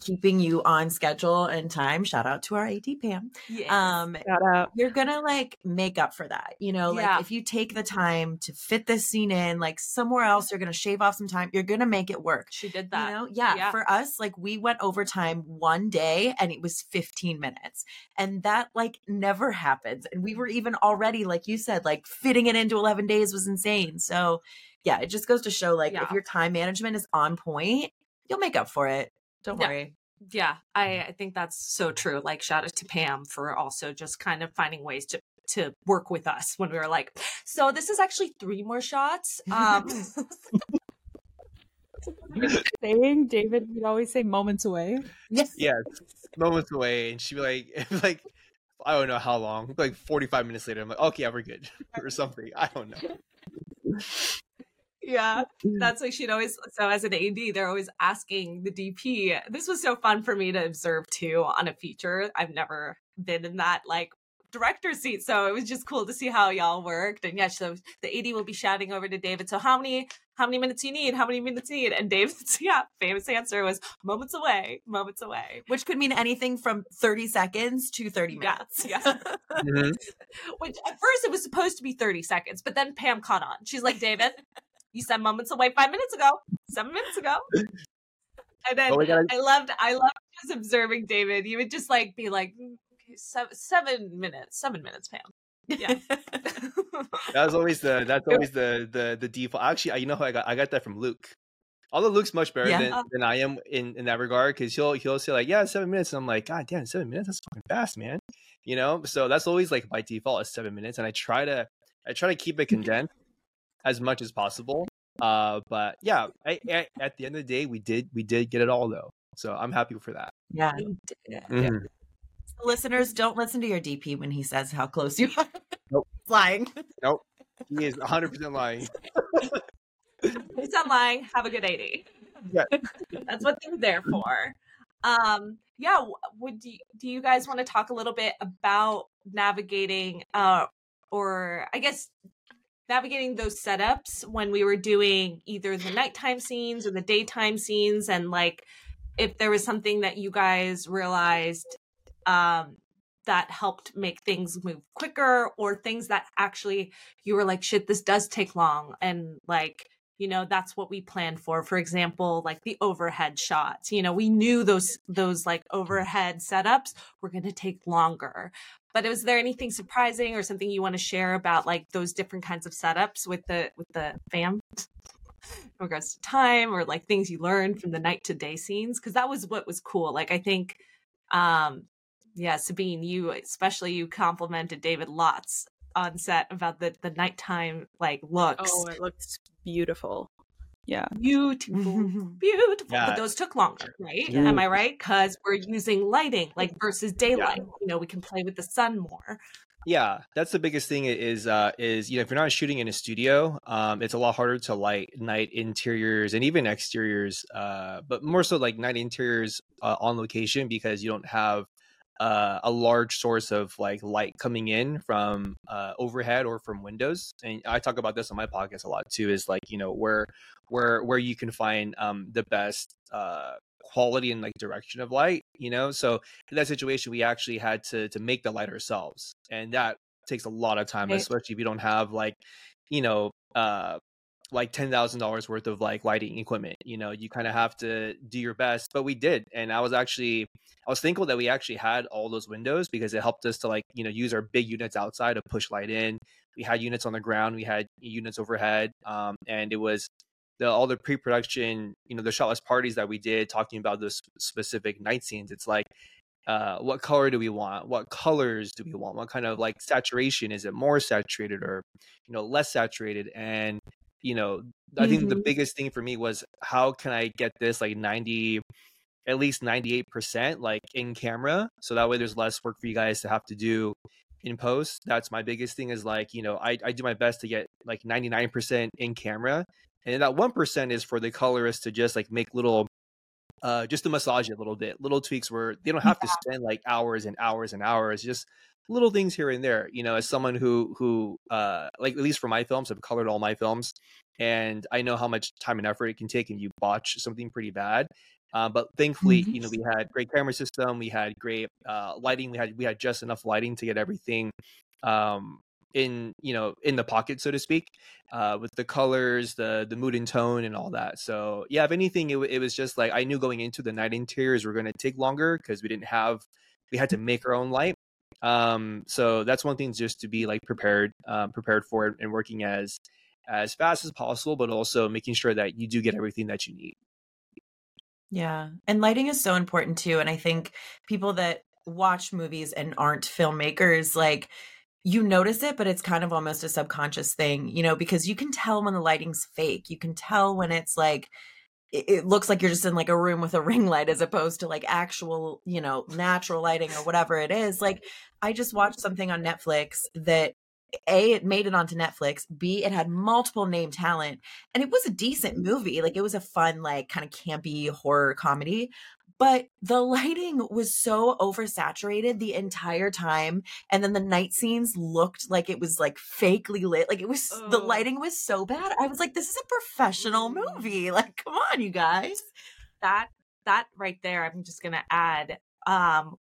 keeping you on schedule and time, shout out to our AD Pam. yes. Um Shout out. you're gonna like make up for that. You know, like if you take the time to fit this scene in, like somewhere else, you're gonna shave off some time, you're gonna make it work. she did that You know, yeah, Yeah. For us, like we went overtime one day and it was 15 minutes. And that like never happens. And we were even already, like you said, like fitting it into 11 days was insane. So yeah, it just goes to show like Yeah. if your time management is on point, you'll make up for it. Don't Yeah. worry. yeah i i think that's so true like shout out to pam for also just kind of finding ways to to work with us when we were like so this is actually three more shots um [LAUGHS] [LAUGHS] Saying David would always say moments away. Yes. yeah moments away and she'd be like [LAUGHS] like I don't know how long like 45 minutes later I'm like okay yeah we're good or something I don't know Yeah, that's why she'd always. So as an AD, they're always asking the DP. This was so fun for me to observe too on a feature. I've never been in that like director seat, so it was just cool to see how y'all worked. And yeah, so the AD will be shouting over to David. So how many how many minutes you need? How many minutes you need? And David's [LAUGHS] yeah famous answer was moments away, moments away. Which could mean anything from 30 seconds to 30 Yeah, minutes. yeah. Mhm. [LAUGHS] Which at first it was supposed to be 30 seconds, but then Pam caught on. She's like, David, you said moments away five minutes ago, seven minutes ago. [LAUGHS] And then Well, I loved, I loved just observing David. You would just like be like, "Mm, okay, seven, seven minutes, seven minutes, Pam. Yeah. [LAUGHS] That was always the that's always the the the default. Actually, you know how I got I got that from Luke. Although Luke's much better Yeah. than, than I am in, in that regard, because he'll he'll say like, yeah, seven minutes, and I'm like, God damn, seven minutes, that's fucking fast, man. You know, so that's always like by default is seven minutes, and I try to I try to keep it [LAUGHS] condensed as much as possible. Uh, but yeah, I, I, at the end of the day, we did we did get it all though, so I'm happy for that. yeah. You did. Mhm. Listeners, don't listen to your DP when he says how close you are. Nope. [LAUGHS] Lying. Nope. He is 100 percent lying. [LAUGHS] Please not lying. Have a good AD. Yeah. [LAUGHS] That's what they're there for. Um, yeah. Would you, do you guys want to talk a little bit about navigating, uh, or I guess navigating those setups when we were doing either the nighttime scenes or the daytime scenes, and like if there was something that you guys realized, um, that helped make things move quicker or things that actually you were like shit this does take long and like you know that's what we planned for. For example like the overhead shots you know we knew those those like overhead setups were going to take longer. But was there anything surprising or something you want to share about like those different kinds of setups with the with the fam? [LAUGHS] In regards to time or like things you learned from the night to day scenes? Because that was what was cool. Like i think um yeah sabine you especially you complimented david lots on set about the the nighttime like looks Oh, it looks beautiful. Yeah. beautiful [LAUGHS] beautiful Yeah. but those took longer right Yeah. am i right because we're using lighting like versus daylight you know we can play with the sun more Yeah, that's the biggest thing is uh is you know if you're not shooting in a studio, um it's a lot harder to light night interiors and even exteriors uh but more so like night interiors uh, on location because you don't have uh, a large source of like light coming in from uh, overhead or from windows and i talk about this on my podcast a lot too is like you know where where where you can find um the best uh quality and like direction of light you know so in that situation we actually had to to make the light ourselves and that takes a lot of time Right. especially if you don't have like you know uh like ten thousand dollars worth of like lighting equipment you know you kind of have to do your best but we did and i was actually i was thankful that we actually had all those windows because it helped us to like you know use our big units outside to push light in. We had units on the ground we had units overhead um and it was the all the pre-production you know the shot list parties that we did talking about those specific night scenes it's like uh what color do we want? What colors do we want? What kind of like saturation? Is it more saturated or you know less saturated? And you know i think the Mhm. biggest thing for me was how can i get this like 90 at least 98% like in camera so that way there's less work for you guys to have to do in post that's my biggest thing is like you know i, I do my best to get like 99% in camera and that 1% is for the colorist to just like make little uh just to massage it a little bit little tweaks where they don't have to spend like hours and hours and hours just little things here and there you know as someone who who uh like at least for my films i've colored all my films and i know how much time and effort it can take and you botch something pretty bad uh, but thankfully you know we had great camera system we had great uh lighting we had we had just enough lighting to get everything um in you know in the pocket so to speak uh with the colors the the mood and tone and all that so yeah if anything it, it was just like i knew going into the night interiors were going to take longer because we didn't have we had to make our own light um so that's one thing just to be like prepared um prepared for it and working as as fast as possible but also making sure that you do get everything that you need Yeah. And lighting is so important too. And I think people that watch movies and aren't filmmakers, like, you notice it, but it's kind of almost a subconscious thing, you know, because you can tell when the lighting's fake. You can tell when it's like, it, looks like you're just in like a room with a [LAUGHS] ring light as opposed to like actual, you know, natural lighting or whatever it is. Like, I just watched something on Netflix that a it made it onto netflix b it had multiple name talent and it was a decent movie like it was a fun like kind of campy horror comedy but the lighting was so oversaturated the entire time and then the night scenes looked like it was like fakely lit like it was the Oh. lighting was so bad i was like this is a professional movie like come on you guys that that right there i'm just going to add um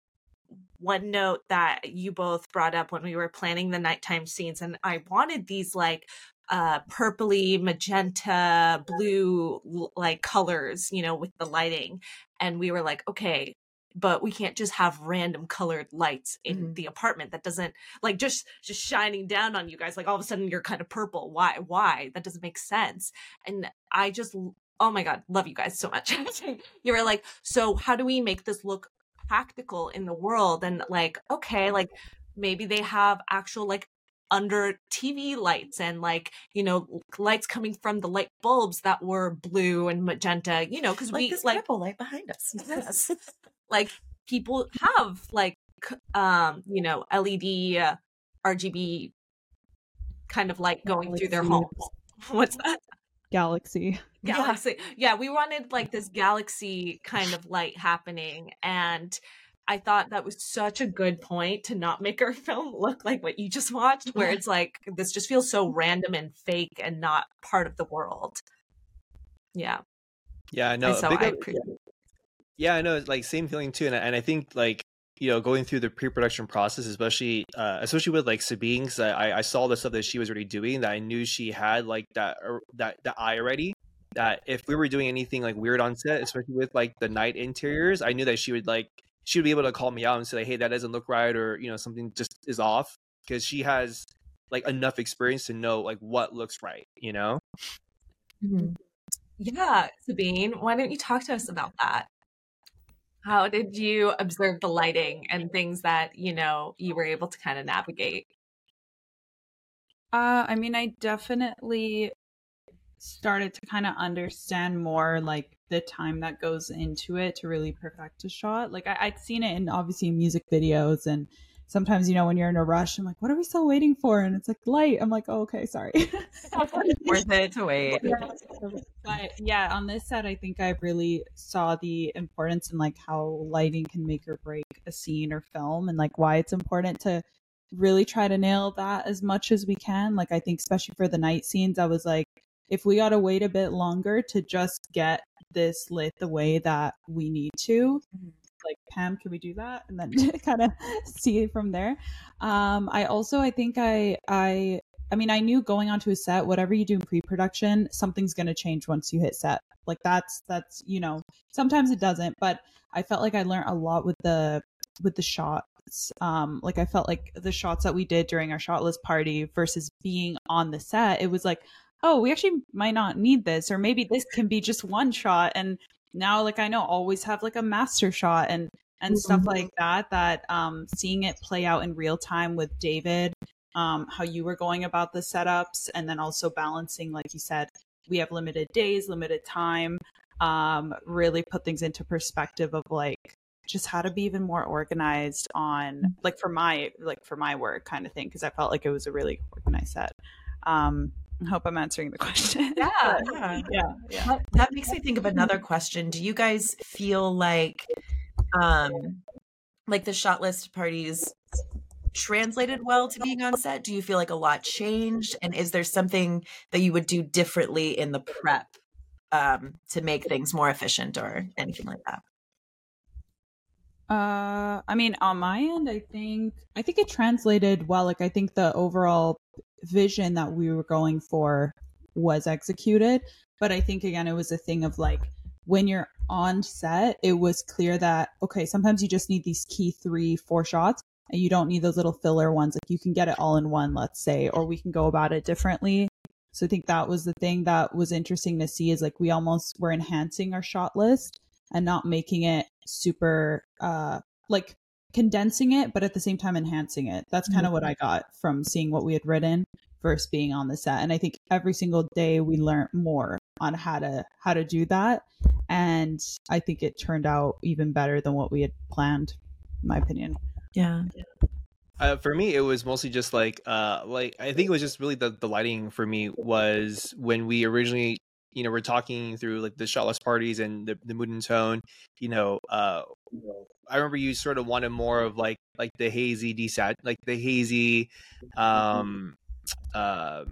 one note that you both brought up when we were planning the nighttime scenes and i wanted these like uh purpley magenta blue like colors you know with the lighting. And we were like okay but we can't just have random colored lights in Mhm. the apartment. That doesn't like just just shining down on you guys like all of a sudden you're kind of purple. Why why? That doesn't make sense. And i just oh my god love you guys so much. [LAUGHS] You were like so how do we make this look practical in the world? And like okay like maybe they have actual like under TV lights and like you know lights coming from the light bulbs that were blue and magenta you know because like we this like purple light behind us. [LAUGHS] Yes. like people have like um you know led uh, rgb kind of like going through their Galaxy. homes [LAUGHS] what's that Galaxy. Yeah. galaxy [LAUGHS] yeah we wanted like this galaxy kind of light happening and i thought that was such a good point to not make our [LAUGHS] film look like what you just watched where it's like this just feels so random and fake and not part of the world yeah Yeah, no, so i up- appreciate Yeah, I know. It's like same feeling too, and I- and I think like you know going through the pre-production process, especially uh, especially with like Sabine, 'cause I I saw the stuff that she was already doing that I knew she had like that er, that that eye already. That if we were doing anything like weird on set, especially with like the night interiors, I knew that she would like she would be able to call me out and say hey, that doesn't look right, or you know something just is off because she has like enough experience to know like what looks right, you know. Mhm. Yeah, Sabine, why don't you talk to us about that? How did you observe the lighting and things that, you know, you were able to kind of navigate? Uh, I mean, I definitely started to kind of understand more like the time that goes into it to really perfect a shot. Like I, I'd seen it in obviously music videos and sometimes, you know, when you're in a rush, I'm like, what are we still waiting for? And it's like light. I'm like, oh, okay, sorry. [LAUGHS] Worth it to wait. [LAUGHS] but yeah, on this set, I think I really saw the importance in like how lighting can make or break a scene or film, and like why it's important to really try to nail that as much as we can. Like I think, especially for the night scenes, I was like, if we got to wait a bit longer to just get this lit the way that we need to, Mhm. like Pam, can we do that? And then [LAUGHS] kind of see it from there. Um, I also, I think I, I, I mean, I knew going onto a set, whatever you do in pre-production, something's going to change once you hit set. Like that's, that's, you know, sometimes it doesn't, but I felt like I learned a lot with the, with the shots. Um, like I felt like the shots that we did during our shot list party versus being on the set, it was like, oh, we actually might not need this, or maybe this can be just one shot. And now, like I know, always have like a master shot and and stuff like that. That um, seeing it play out in real time with David, um, how you were going about the setups, and then also balancing, like you said, we have limited days, limited time. Um, really put things into perspective of like just how to be even more organized on like for my like for my work kind of thing because I felt like it was a really organized set. Um, I hope I'm answering the question. Yeah. [LAUGHS] Yeah. yeah, yeah. That, that makes me think of another question. Do you guys feel like um like the shot list parties translated well to being on set? Do you feel like a lot changed? And is there something that you would do differently in the prep um to make things more efficient or anything like that? Uh, I mean, on my end, I think I think it translated well. Like, I think the overall vision that we were going for was executed, but I think again, it was a thing of like when you're on set, it was clear that okay, sometimes you just need these key three, four shots, and you don't need those little filler ones. Like, you can get it all in one, let's say, or we can go about it differently. So I think that was the thing that was interesting to see is like we almost were enhancing our shot list and not making it super uh like condensing it but at the same time enhancing it. That's kind of what i got from seeing what we had written versus being on the set and i think every single day we learned more on how to how to do that and i think it turned out even better than what we had planned in my opinion. Yeah. Uh, for me, it was mostly just like, uh, like I think it was just really the, the lighting for me was when we originally, you know, we're talking through like the shot list parties and the, the mood and tone. You know, uh, I remember you sort of wanted more of like like the hazy desat, like the hazy, um, uh,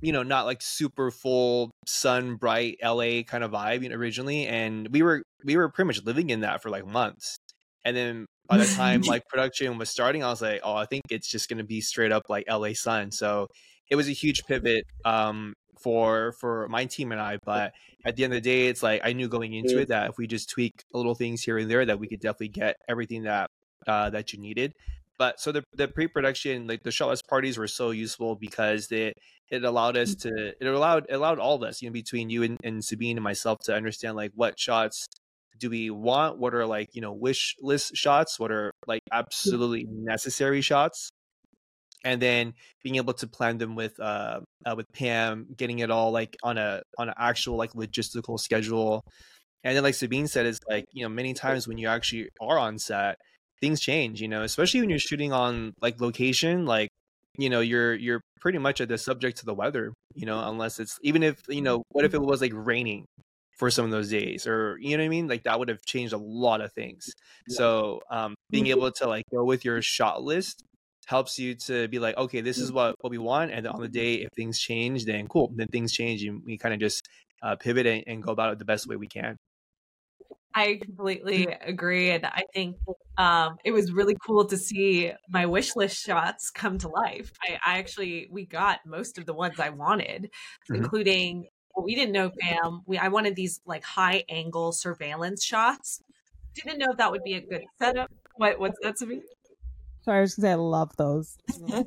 you know, not like super full sun bright LA kind of vibe you know, originally, and we were we were pretty much living in that for like months, and then by the time [LAUGHS] like production was starting, I was like, oh, I think it's just gonna be straight up like LA sun. So it was a huge pivot um, for for my team and I. But at the end of the day, it's like I knew going into it mm. that if we just tweak little things here and there, that we could definitely get everything that uh, that you needed. But so the the pre production, like the shot list parties, were so useful because they it allowed us mm. to it allowed it allowed all of us, you know, between you and, and Sabine and myself to understand like what shots do we want, what are like you know wish list shots, what are like mm. absolutely necessary shots, and then being able to plan them with uh, uh with Pam, getting it all like on a on an actual like logistical schedule. And then like Sabine said, is like, you know, many times when you actually are on set, things change, you know, especially when you're shooting on like location, like, you know, you're you're pretty much at the subject to the weather, you know, unless it's even if, you know, what if it was like raining for some of those days or you know what I mean? Like that would have changed a lot of things. So um being able to like go with your shot list helps you to be like, okay, this is what, what we want. And on the day, if things change, then cool. Then things change and we kind of just uh, pivot and, and, go about it the best way we can. I completely agree. And I think um, it was really cool to see my wish list shots come to life. I, I actually, we got most of the ones I wanted, mm-hmm. including well, we didn't know, fam. We I wanted these like high angle surveillance shots. Didn't know if that would be a good setup. What what's that to me? Sorry, I was gonna say I love those.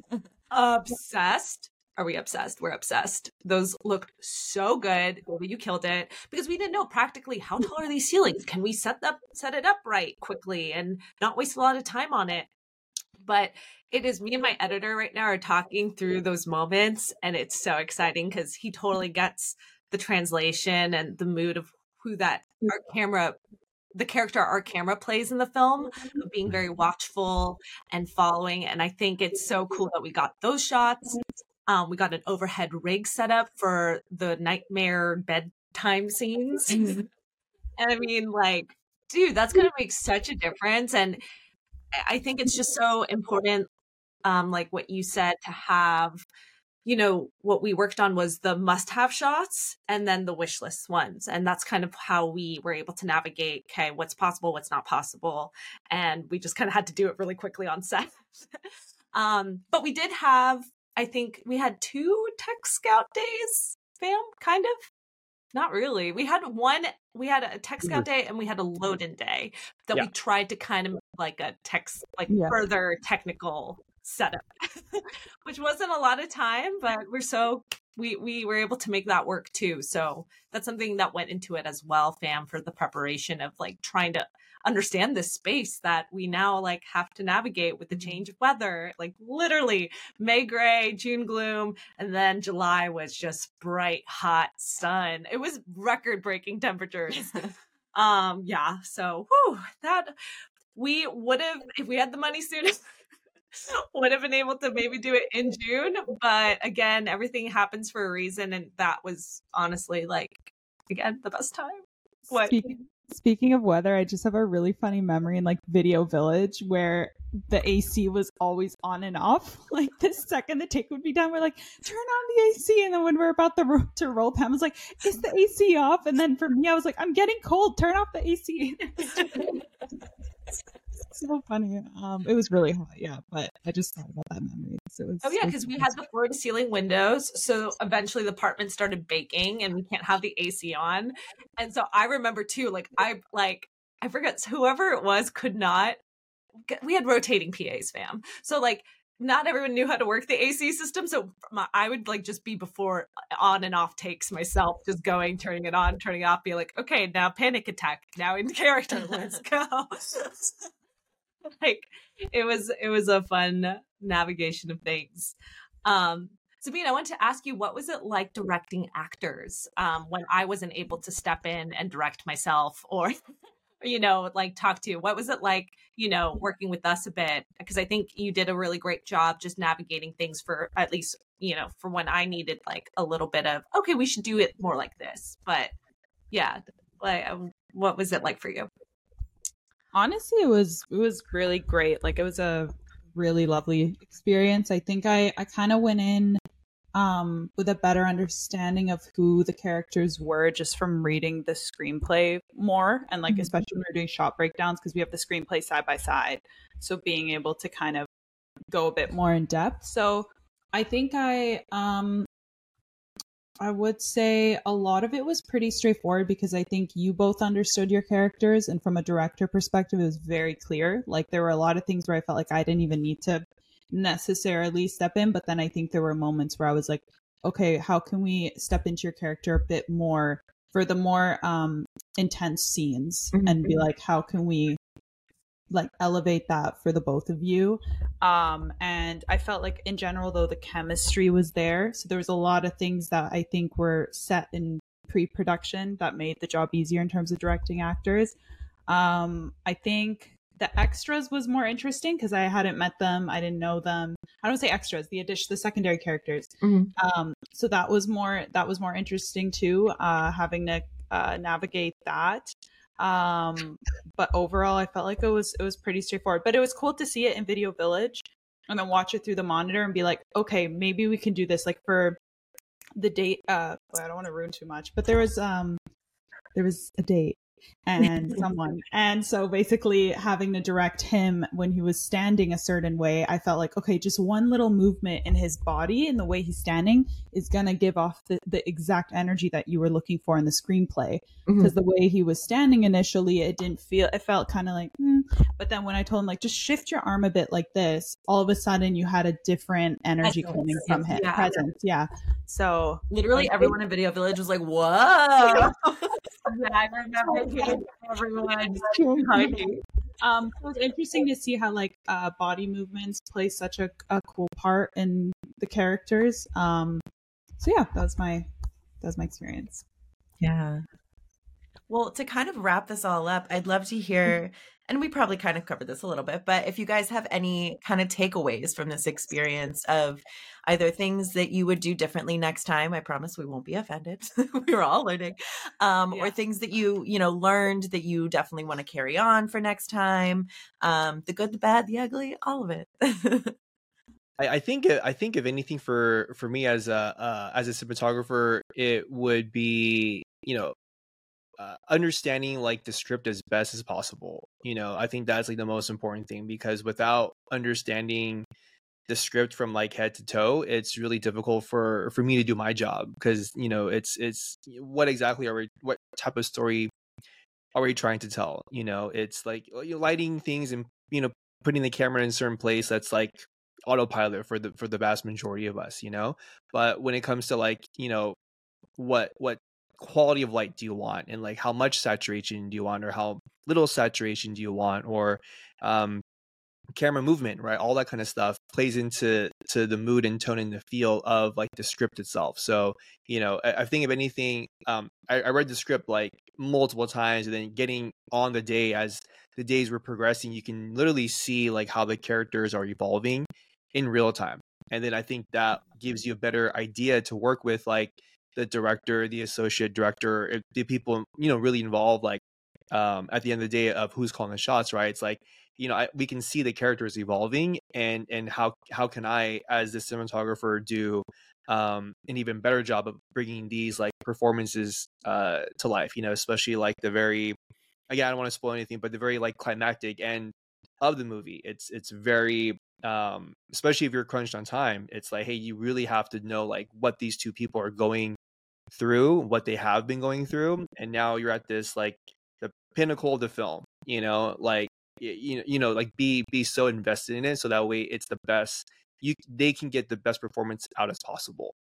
[LAUGHS] obsessed. Are we obsessed? We're obsessed. Those looked so good. You killed it. Because we didn't know practically how tall are these ceilings. Can we set up set it up right quickly and not waste a lot of time on it? But it is me and my editor right now are talking through those moments, and it's so exciting because he totally gets the translation and the mood of who that our camera the character our camera plays in the film of being very watchful and following and i think it's so cool that we got those shots. Um, we got an overhead rig set up for the nightmare bedtime scenes. Mm-hmm. [LAUGHS] and i mean like dude that's gonna make such a difference and i think it's just so important um, like what you said to have you know, what we worked on was the must have shots and then the wish list ones. And that's kind of how we were able to navigate, okay, what's possible, what's not possible. And we just kind of had to do it really quickly on [LAUGHS] set. um, but we did have, I think we had two tech scout days, fam, kind of. Not really. We had one, we had a tech scout day and we had a load in day that yeah. we tried to kind of like a text, like yeah. further technical setup, [LAUGHS] which wasn't a lot of time, but we're so we we were able to make that work too. So that's something that went into it as well, fam, for the preparation of like trying to understand this space that we now like have to navigate with the mm-hmm. change of weather. Like literally May gray, June gloom, and then July was just bright, hot sun. It was record breaking temperatures. [LAUGHS] um, yeah. So whew, that we would have if we had the money sooner [LAUGHS] would have been able to maybe do it in June. But again, everything happens for a reason. And that was honestly like, again, the best time. What? Speaking, speaking of weather, I just have a really funny memory in like Video Village where the AC was always on and off. [LAUGHS] Like the second the take would be done, we're like, turn on the AC. And then when we're about ro- to roll, Pam was like, is the AC off? And then for me, I was like, I'm getting cold. Turn off the AC. [LAUGHS] so funny. Um, it was really hot, yeah. But I just thought about that memory. So was, oh yeah, because we had the floor to ceiling windows. So eventually the apartment started baking, and we can't have the AC on. And so I remember too, like I like I forget whoever it was could not. We had rotating PAs, fam. So like not everyone knew how to work the AC system. So my, I would like just be before uh, on and off takes myself, just going, turning it on, turning it off, be like, okay, now panic attack, now in character, let's go. [LAUGHS] [LAUGHS] like it was it was a fun navigation of things. Um Sabine, I want to ask you, what was it like directing actors um, when I wasn't able to step in and direct myself or, [LAUGHS] you know, like talk to you? What was it like, you know, working with us a bit? Because I think you did a really great job just navigating things for at least, you know, for when I needed like a little bit of, okay, we should do it more like this. But yeah, like, um, what was it like for you? Honestly it was it was really great. Like it was a really lovely experience. I think i i kind of went in um with a better understanding of who the characters were just from reading the screenplay more and like mm-hmm. especially when we're doing shot breakdowns because we have the screenplay side by side. So being able to kind of go a bit more in depth. So i think i um I would say a lot of it was pretty straightforward because I think you both understood your characters, and from a director perspective, it was very clear. Like there were a lot of things where I felt like I didn't even need to necessarily step in, but then I think there were moments where I was like, okay, how can we step into your character a bit more for the more um intense scenes mm-hmm. and be like, how can we like elevate that for the both of you. Um and i felt like in general though the chemistry was there. So there was a lot of things that i think were set in pre-production that made the job easier in terms of directing actors. Um i think the extras was more interesting because i hadn't met them i didn't know them. I don't say extras the addition the secondary characters. Mm-hmm. um so that was more that was more interesting too uh having to uh, navigate that um, but overall, I felt like it was it was pretty straightforward. But it was cool to see it in Video Village and then watch it through the monitor and be like, okay, maybe we can do this. Like for the date, uh, well, I don't want to ruin too much, but there was um, there was a date and [LAUGHS] someone. And so basically having to direct him when he was standing a certain way, I felt like, okay, just one little movement in his body and the way he's standing is going to give off the, the exact energy that you were looking for in the screenplay. Because mm-hmm. the way he was standing initially, it didn't feel, it felt kind of like, mm. but then when I told him, like, just shift your arm a bit like this, all of a sudden you had a different energy coming from him. Yeah. Presence. Yeah. So literally everyone in Video Village was like, whoa. [LAUGHS] I [LAUGHS] remember everyone [LAUGHS] Um, so it's interesting to see how like uh, body movements play such a, a cool part in the characters. Um, so yeah, that was my that was my experience. Yeah. Well, to kind of wrap this all up, I'd love to hear and we probably kind of covered this a little bit, but if you guys have any kind of takeaways from this experience of either things that you would do differently next time, I promise we won't be offended. [LAUGHS] We're all learning. Um, yeah. or things that you, you know, learned that you definitely want to carry on for next time. Um, the good, the bad, the ugly, all of it. [LAUGHS] I, I think I think if anything for for me as a uh, as a cinematographer, it would be you know uh, understanding like the script as best as possible. You know, I think that's like the most important thing because without understanding the script from like head to toe, it's really difficult for for me to do my job because you know it's it's what exactly are we what type of story are we trying to tell? You know, it's like uh, you're lighting things and you know putting the camera in a certain place that's like autopilot for the for the vast majority of us you know but when it comes to like you know what what quality of light do you want? And like how much saturation do you want or how little saturation do you want? Or um camera movement right? All that kind of stuff plays into to the mood and tone and the feel of like the script itself. So you know i, I think if anything um I, I, read the script like multiple times and then getting on the day as the days were progressing you can literally see like how the characters are evolving in real time. And then i think that gives you a better idea to work with like the director, the associate director, the people you know really involved, like um, at the end of the day of who's calling the shots, right? It's like you know I, we can see the characters evolving, and and how how can I as the cinematographer do um, an even better job of bringing these like performances uh, to life? You know, especially like the very again I don't want to spoil anything, but the very like climactic end of the movie. It's it's very um especially if you're crunched on time it's like hey you really have to know like what these two people are going through what they have been going through and now you're at this like the pinnacle of the film you know like you know you know like be be so invested in it so that way it's the best you they can get the best performance out as possible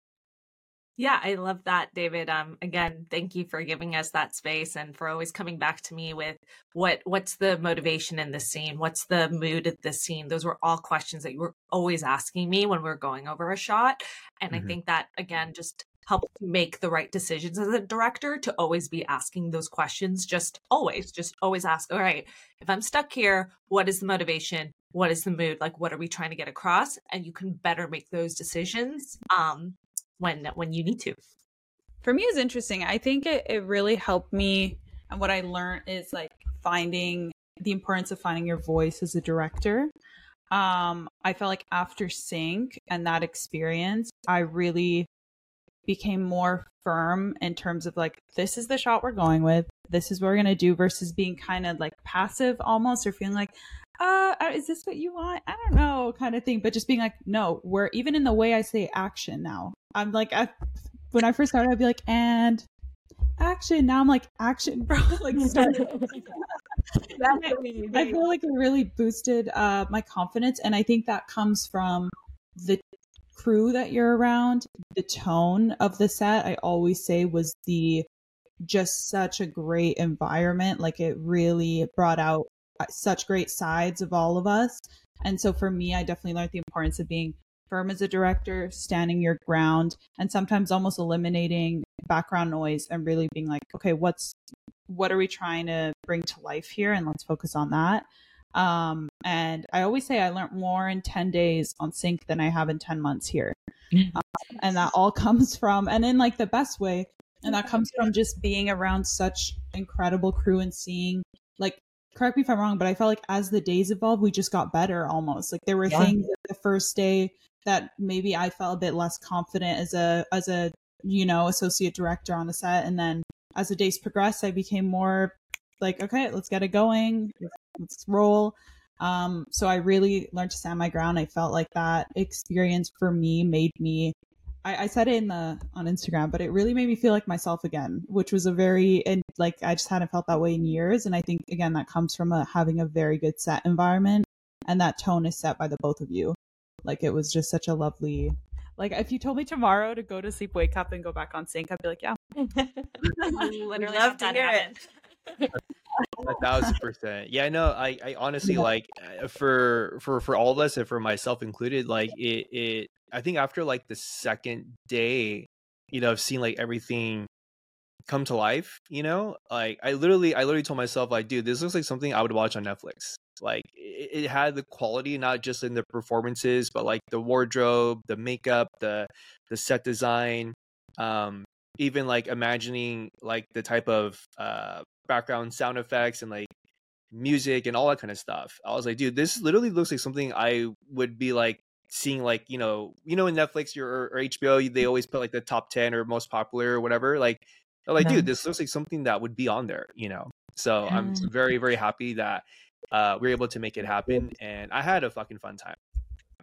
yeah, I love that, David. Um, again, thank you for giving us that space and for always coming back to me with what what's the motivation in the scene, what's the mood of the scene. Those were all questions that you were always asking me when we are going over a shot, and mm-hmm. I think that again just help make the right decisions as a director to always be asking those questions. Just always just always ask all right if i'm stuck here what is the motivation? What is the mood? Like what are we trying to get across? And you can better make those decisions um when when you need to. For me it's interesting. I think it, it really helped me and what i learned is like finding the importance of finding your voice as a director. Um i felt like after sync and that experience i really became more firm in terms of like this is the shot we're going with this is what we're going to do versus being kind of like passive almost or feeling like uh is this what you want i don't know kind of thing but just being like no we're even in the way i say action now i'm like I, when I first started, I'd be like, and action. Now I'm like, action, bro. [LAUGHS] like, start. [LAUGHS] I feel like it really boosted uh, my confidence, and I think that comes from the crew that you're around. The tone of the set, I always say, was the just such a great environment. Like it really brought out uh, such great sides of all of us. And so for me, I definitely learned the importance of being firm as a director, standing your ground, and sometimes almost eliminating background noise and really being like, okay, what's what are we trying to bring to life here, and let's focus on that. Um, and I always say I learned more in 10 days on sync than I have in 10 months here. [LAUGHS] Um, and that all [LAUGHS] comes from, and in like the best way, and that comes from just being around such incredible crew and seeing like correct me if I'm wrong, but I felt like as the days evolved, we just got better almost. Like there were yeah. things the first day that maybe I felt a bit less confident as a as a you know associate director on the set, and then as the days progressed, I became more like okay, let's get it going, let's roll. Um, so I really learned to stand my ground. I felt like that experience for me made me I, I said it in the on Instagram, but it really made me feel like myself again, which was a very and like I just hadn't felt that way in years. And I think again that comes from a, having a very good set environment, and that tone is set by the both of you. Like it was just such a lovely. Like if you told me tomorrow to go to sleep, wake up, and go back on sync, I'd be like, yeah. [LAUGHS] [LAUGHS] Literally love to hear it. [LAUGHS] thousand percent yeah no i i honestly like uh, for for for all of us and for myself included like it it I think after like the second day, you know, of seeing like everything come to life, you know, like I literally, I literally told myself, like, dude, this looks like something I would watch on Netflix. Like it, it had the quality, not just in the performances, but like the wardrobe, the makeup, the the set design, um, even like imagining like the type of uh background sound effects and like music and all that kind of stuff. I was like, dude, this literally looks like something I would be like seeing like you know you know in netflix or, or hbo they always put like the top 10 or most popular or whatever? Like like dude this looks like something that would be on there you know? So i'm very very happy that uh we are able to make it happen and i had a fucking fun time.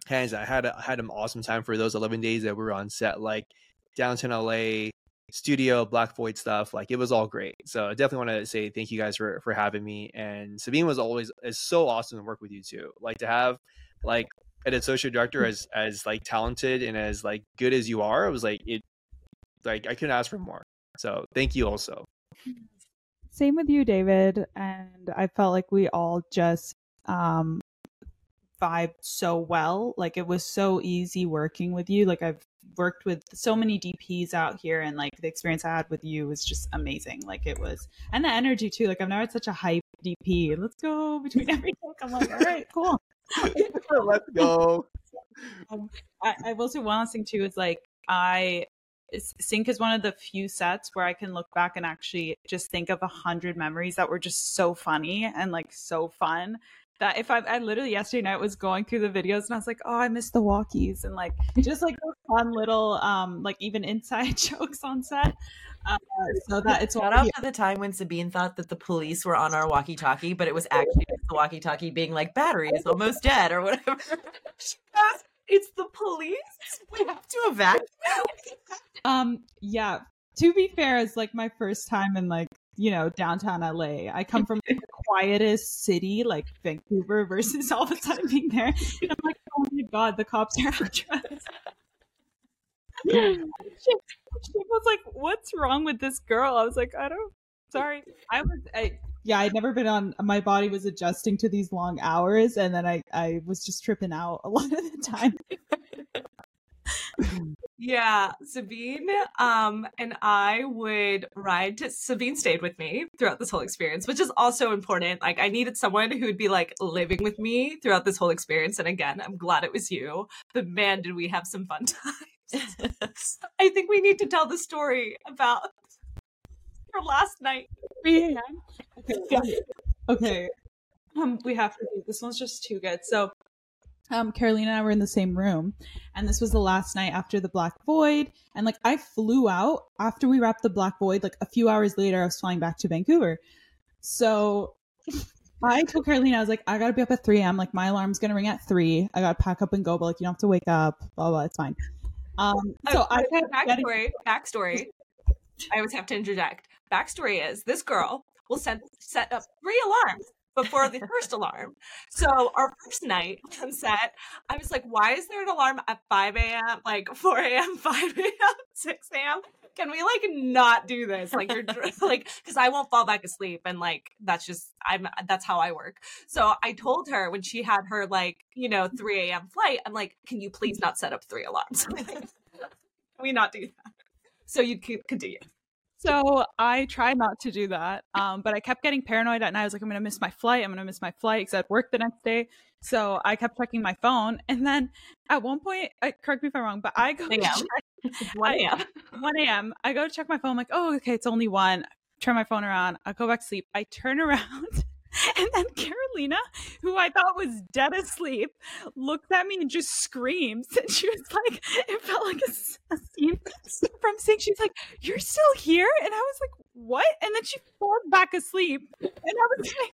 Hands i had a, had an awesome time for those 11 days that we were on set like downtown la studio black void stuff like it was all great so i definitely want to say thank you guys for for having me and sabine was always is so awesome to work with you too like to have like an associate director as as like talented and as like good as you are, it was like it like I couldn't ask for more. So thank you also. Same with you, David. And I felt like we all just um vibe so well. Like it was so easy working with you. Like I've worked with so many DPs out here and like the experience I had with you was just amazing. Like it was and the energy too. Like I've never had such a hype DP. Let's go between [LAUGHS] every talk. I'm like, all right, cool. [LAUGHS] Let's go. [LAUGHS] Um, I, I will say one last thing too is like I sync is one of the few sets where I can look back and actually just think of a hundred memories that were just so funny and like so fun. That if I, I literally yesterday night was going through the videos and I was like, oh, I miss the walkies and like [LAUGHS] just like those fun little um like even inside [LAUGHS] jokes on set. Uh, so that it's shout out to the time when Sabine thought that the police were on our walkie-talkie, but it was actually the walkie-talkie being like battery is [LAUGHS] almost dead or whatever. goes, it's the police. We have to evacuate. um. Yeah. To be fair, it's like my first time in like you know downtown LA. I come from the quietest city like Vancouver [LAUGHS] versus all of a sudden being there. And I'm like, oh my god, the cops are after us [LAUGHS] she, she was like, "What's wrong with this girl?" I was like, "I don't. Sorry, I was. I, yeah, I'd never been on. My body was adjusting to these long hours, and then I I was just tripping out a lot of the time. Yeah, Sabine um and I would ride to Sabine stayed with me throughout this whole experience, which is also important. Like I needed someone who would be like living with me throughout this whole experience. And again, I'm glad it was you. But man, did we have some fun [LAUGHS] times. [LAUGHS] I think we need to tell the story about for last night. 3 a.m. Okay. okay. Um, we have to do this one's just too good. So um Carolina and I were in the same room and this was the last night after the Black Void and like I flew out after we wrapped the Black Void like a few hours later I was flying back to Vancouver. So I told Carolina I was like I got to be up at 3 a.m. like my alarm's to ring at 3. I got to pack up and go but like you don't have to wake up blah blah it's fine. Um, so I kept getting backstory. Backstory. I always have to interject. Backstory is this girl will set set up three alarms before the first alarm. So our first night [LAUGHS] on set, I was like, why is there an alarm at 5 a.m., like 4 a.m., [LAUGHS] 5 a.m., 6 a.m.? Can we like not do this? Like you're [LAUGHS] like, because I won't fall back asleep, and like that's just I'm that's how I work. So I told her when she had her like you know 3 a.m. flight, I'm like, can you please not set up three alarms? can we not do that? So you continue. So I tried not to do that, um, but I kept getting paranoid at night. I was like, I'm going to miss my flight. I'm going to miss my flight because I had work the next day. So I kept checking my phone. And then at one point, uh, correct me if I'm wrong, but I go [LAUGHS] 1 a.m. 1 a.m. 1 a.m. I go to check my phone. I'm like, oh, okay, it's only one. Turn my phone around. I go back to sleep. I turn [LAUGHS] around. [LAUGHS] And then Carolina, who I thought was dead asleep, looked at me and just screams. [LAUGHS] And she was like, it felt like a, a scene [LAUGHS] from Sync. She's like, You're still here? And I was like, What? And then she falls back asleep. And I was like,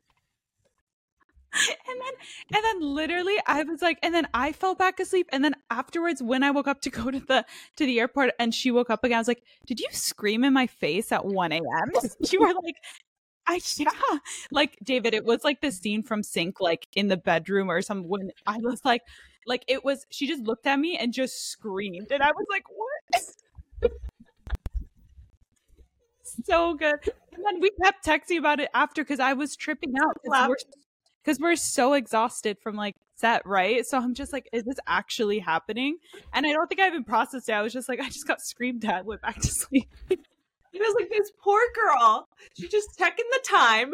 and then and then literally i was like and then i fell back asleep and then afterwards when i woke up to go to the to the airport and she woke up again i was like did you scream in my face at 1 a.m you were like I [LAUGHS] yeah, like David, it was like the mm-hmm. scene from Sync, like in the bedroom or something. When I was like, like it was, she just looked at me and just screamed, and I was like, what? [LAUGHS] so good. And then we kept texting about it after because I was tripping out because we're, we're so exhausted from like set, right? So I'm just like, is this actually happening? And I don't think I even processed it. I was just like, [LAUGHS] I just got screamed at, went back to sleep. It was like this poor girl. She just checking the time,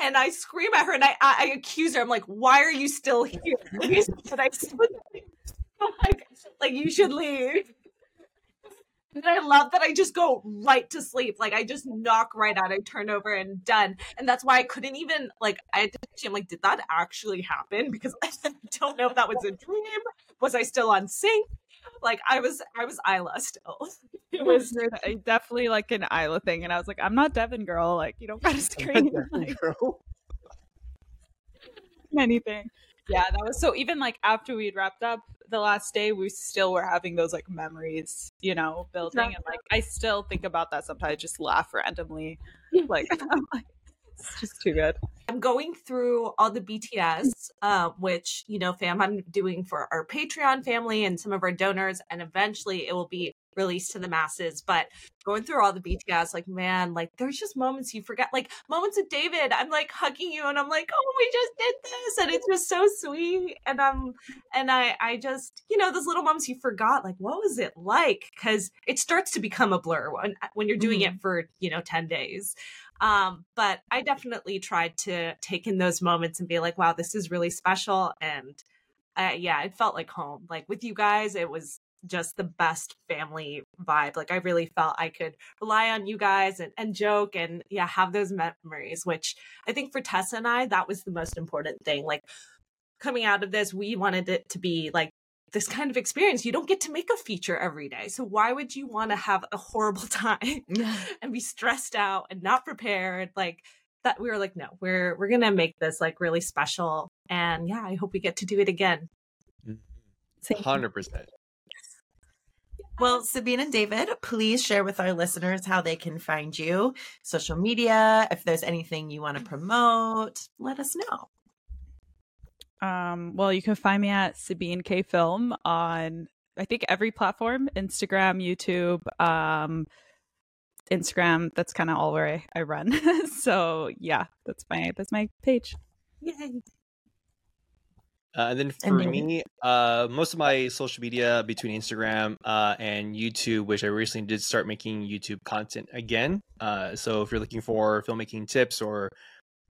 and I scream at her and I I, I accuse her. I'm like, "Why are you still here?" But I like, like you should leave. And I love that I just go right to sleep. Like I just knock right out. I turn over and done. And that's why I couldn't even like I had to I'm like, did that actually happen? Because [LAUGHS] I don't know if that was a dream. Was I still on sync? Like I was I was Isla still. [LAUGHS] It was definitely like an Isla thing. And I was like, I'm not Devin girl. Like, you don't gotta [LAUGHS] scream like, [LAUGHS] anything. Yeah, that was so even like after we'd wrapped up the last day, we still were having those like memories, you know, building and like I still think about that sometimes, I just laugh randomly. Like, I'm like it's just too good. I'm going through all the BTS, uh, which, you know, fam, I'm doing for our Patreon family and some of our donors, and eventually it will be released to the masses. But going through all the BTS, like, man, like there's just moments you forget, like moments of David. I'm like hugging you and I'm like, oh, we just did this. And it's just so sweet. And I'm, and I I just, you know, those little moments you forgot, like, what was it like? Because it starts to become a blur when when you're doing mm-hmm. it for, you know, 10 days. Um, but I definitely tried to take in those moments and be like, wow, this is really special. And uh, yeah, it felt like home. Like with you guys, it was just the best family vibe. Like I really felt I could rely on you guys and, and joke and yeah, have those memories, which I think for Tessa and I, that was the most important thing. Like coming out of this, we wanted it to be like this kind of experience. You don't get to make a feature every day. So why would you want to have a horrible [LAUGHS] time and be stressed out and not prepared? Like that we were like, no, we're we're gonna make this like really special. And yeah, I hope we get to do it again. Mm-hmm. Hundred percent. Well, Sabine and David, please share with our listeners how they can find you, social media, if there's anything you want to promote, let us know. Um, well, you can find me at Sabine K Film on I think every platform: Instagram, YouTube, um, Instagram. That's kind of all where I, I run. [LAUGHS] so yeah, that's my that's my page. Yay. Uh, and then for and me, uh, most of my social media between Instagram uh, and YouTube, which I recently did start making YouTube content again. Uh, so if you're looking for filmmaking tips or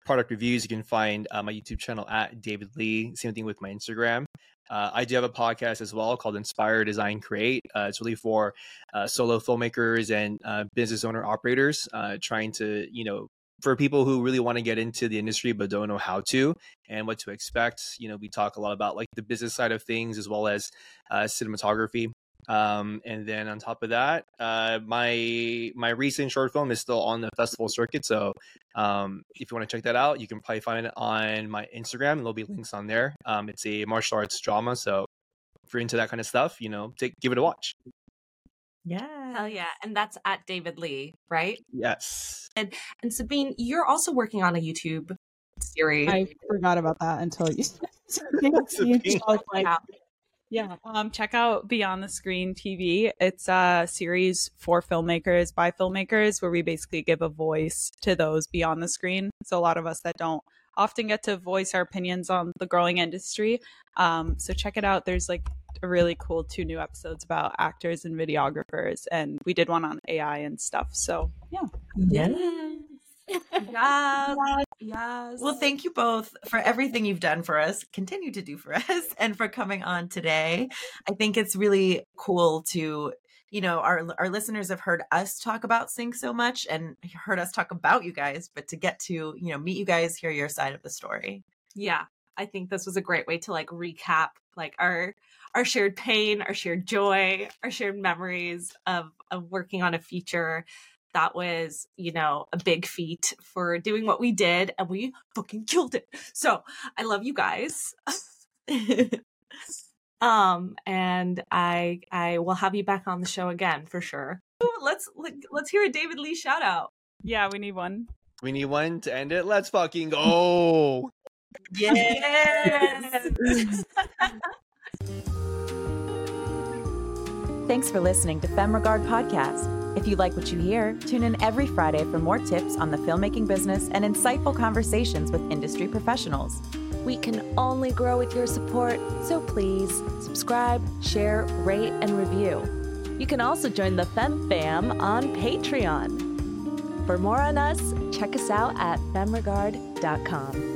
product reviews, you can find uh, my YouTube channel at David Lee. Same thing with my Instagram. Uh, I do have a podcast as well called Inspire Design Create. Uh, it's really for uh, solo filmmakers and uh, business owner operators uh, trying to, you know, for people who really want to get into the industry but don't know how to and what to expect. You know, we talk a lot about like the business side of things as well as cinematography. Um, and then on top of that, uh, my my recent short film is still on the festival circuit. So um, if you want to check that out, you can probably find it on my Instagram. There'll be links on there. Um, it's a martial arts drama. So if you're into that kind of stuff, you know, take give it a watch. Yeah. Hell yeah. And that's at David Lee, right? Yes. And and Sabine, you're also working on a YouTube series. I forgot about that until you. [LAUGHS] [LAUGHS] Sabine. Wow. Yeah, um, check out Beyond the Screen TV. It's a series for filmmakers by filmmakers where we basically give a voice to those beyond the screen. So a lot of us that don't often get to voice our opinions on the growing industry. Um, so check it out. There's like a really cool two new episodes about actors and videographers, and we did one on AI and stuff. So yeah, Yes. Yes. Yes. Well, thank you both for everything you've done for us, continue to do for [LAUGHS] us, and for coming on today. I think it's really cool to, you know, our our listeners have heard us talk about Sync so much and heard us talk about you guys, but to get to, you know, meet you guys, hear your side of the story. yeah i think this was a great way to like recap like our our shared pain our shared joy our shared memories of of working on a feature that was you know a big feat for doing what we did and we fucking killed it so i love you guys [LAUGHS] um and i i will have you back on the show again for sure Ooh, let's let's hear a david lee shout out yeah, we need one. We need one to end it. Let's fucking go. [LAUGHS] [LAUGHS] Yes. Thanks for listening to Femme Regard Podcast. If you like what you hear, tune in every Friday for more tips on the filmmaking business and insightful conversations with industry professionals. We can only grow with your support, so please subscribe, share, rate, and review. You can also join the Fem Fam on Patreon. For more on us, check us out at femregard.com.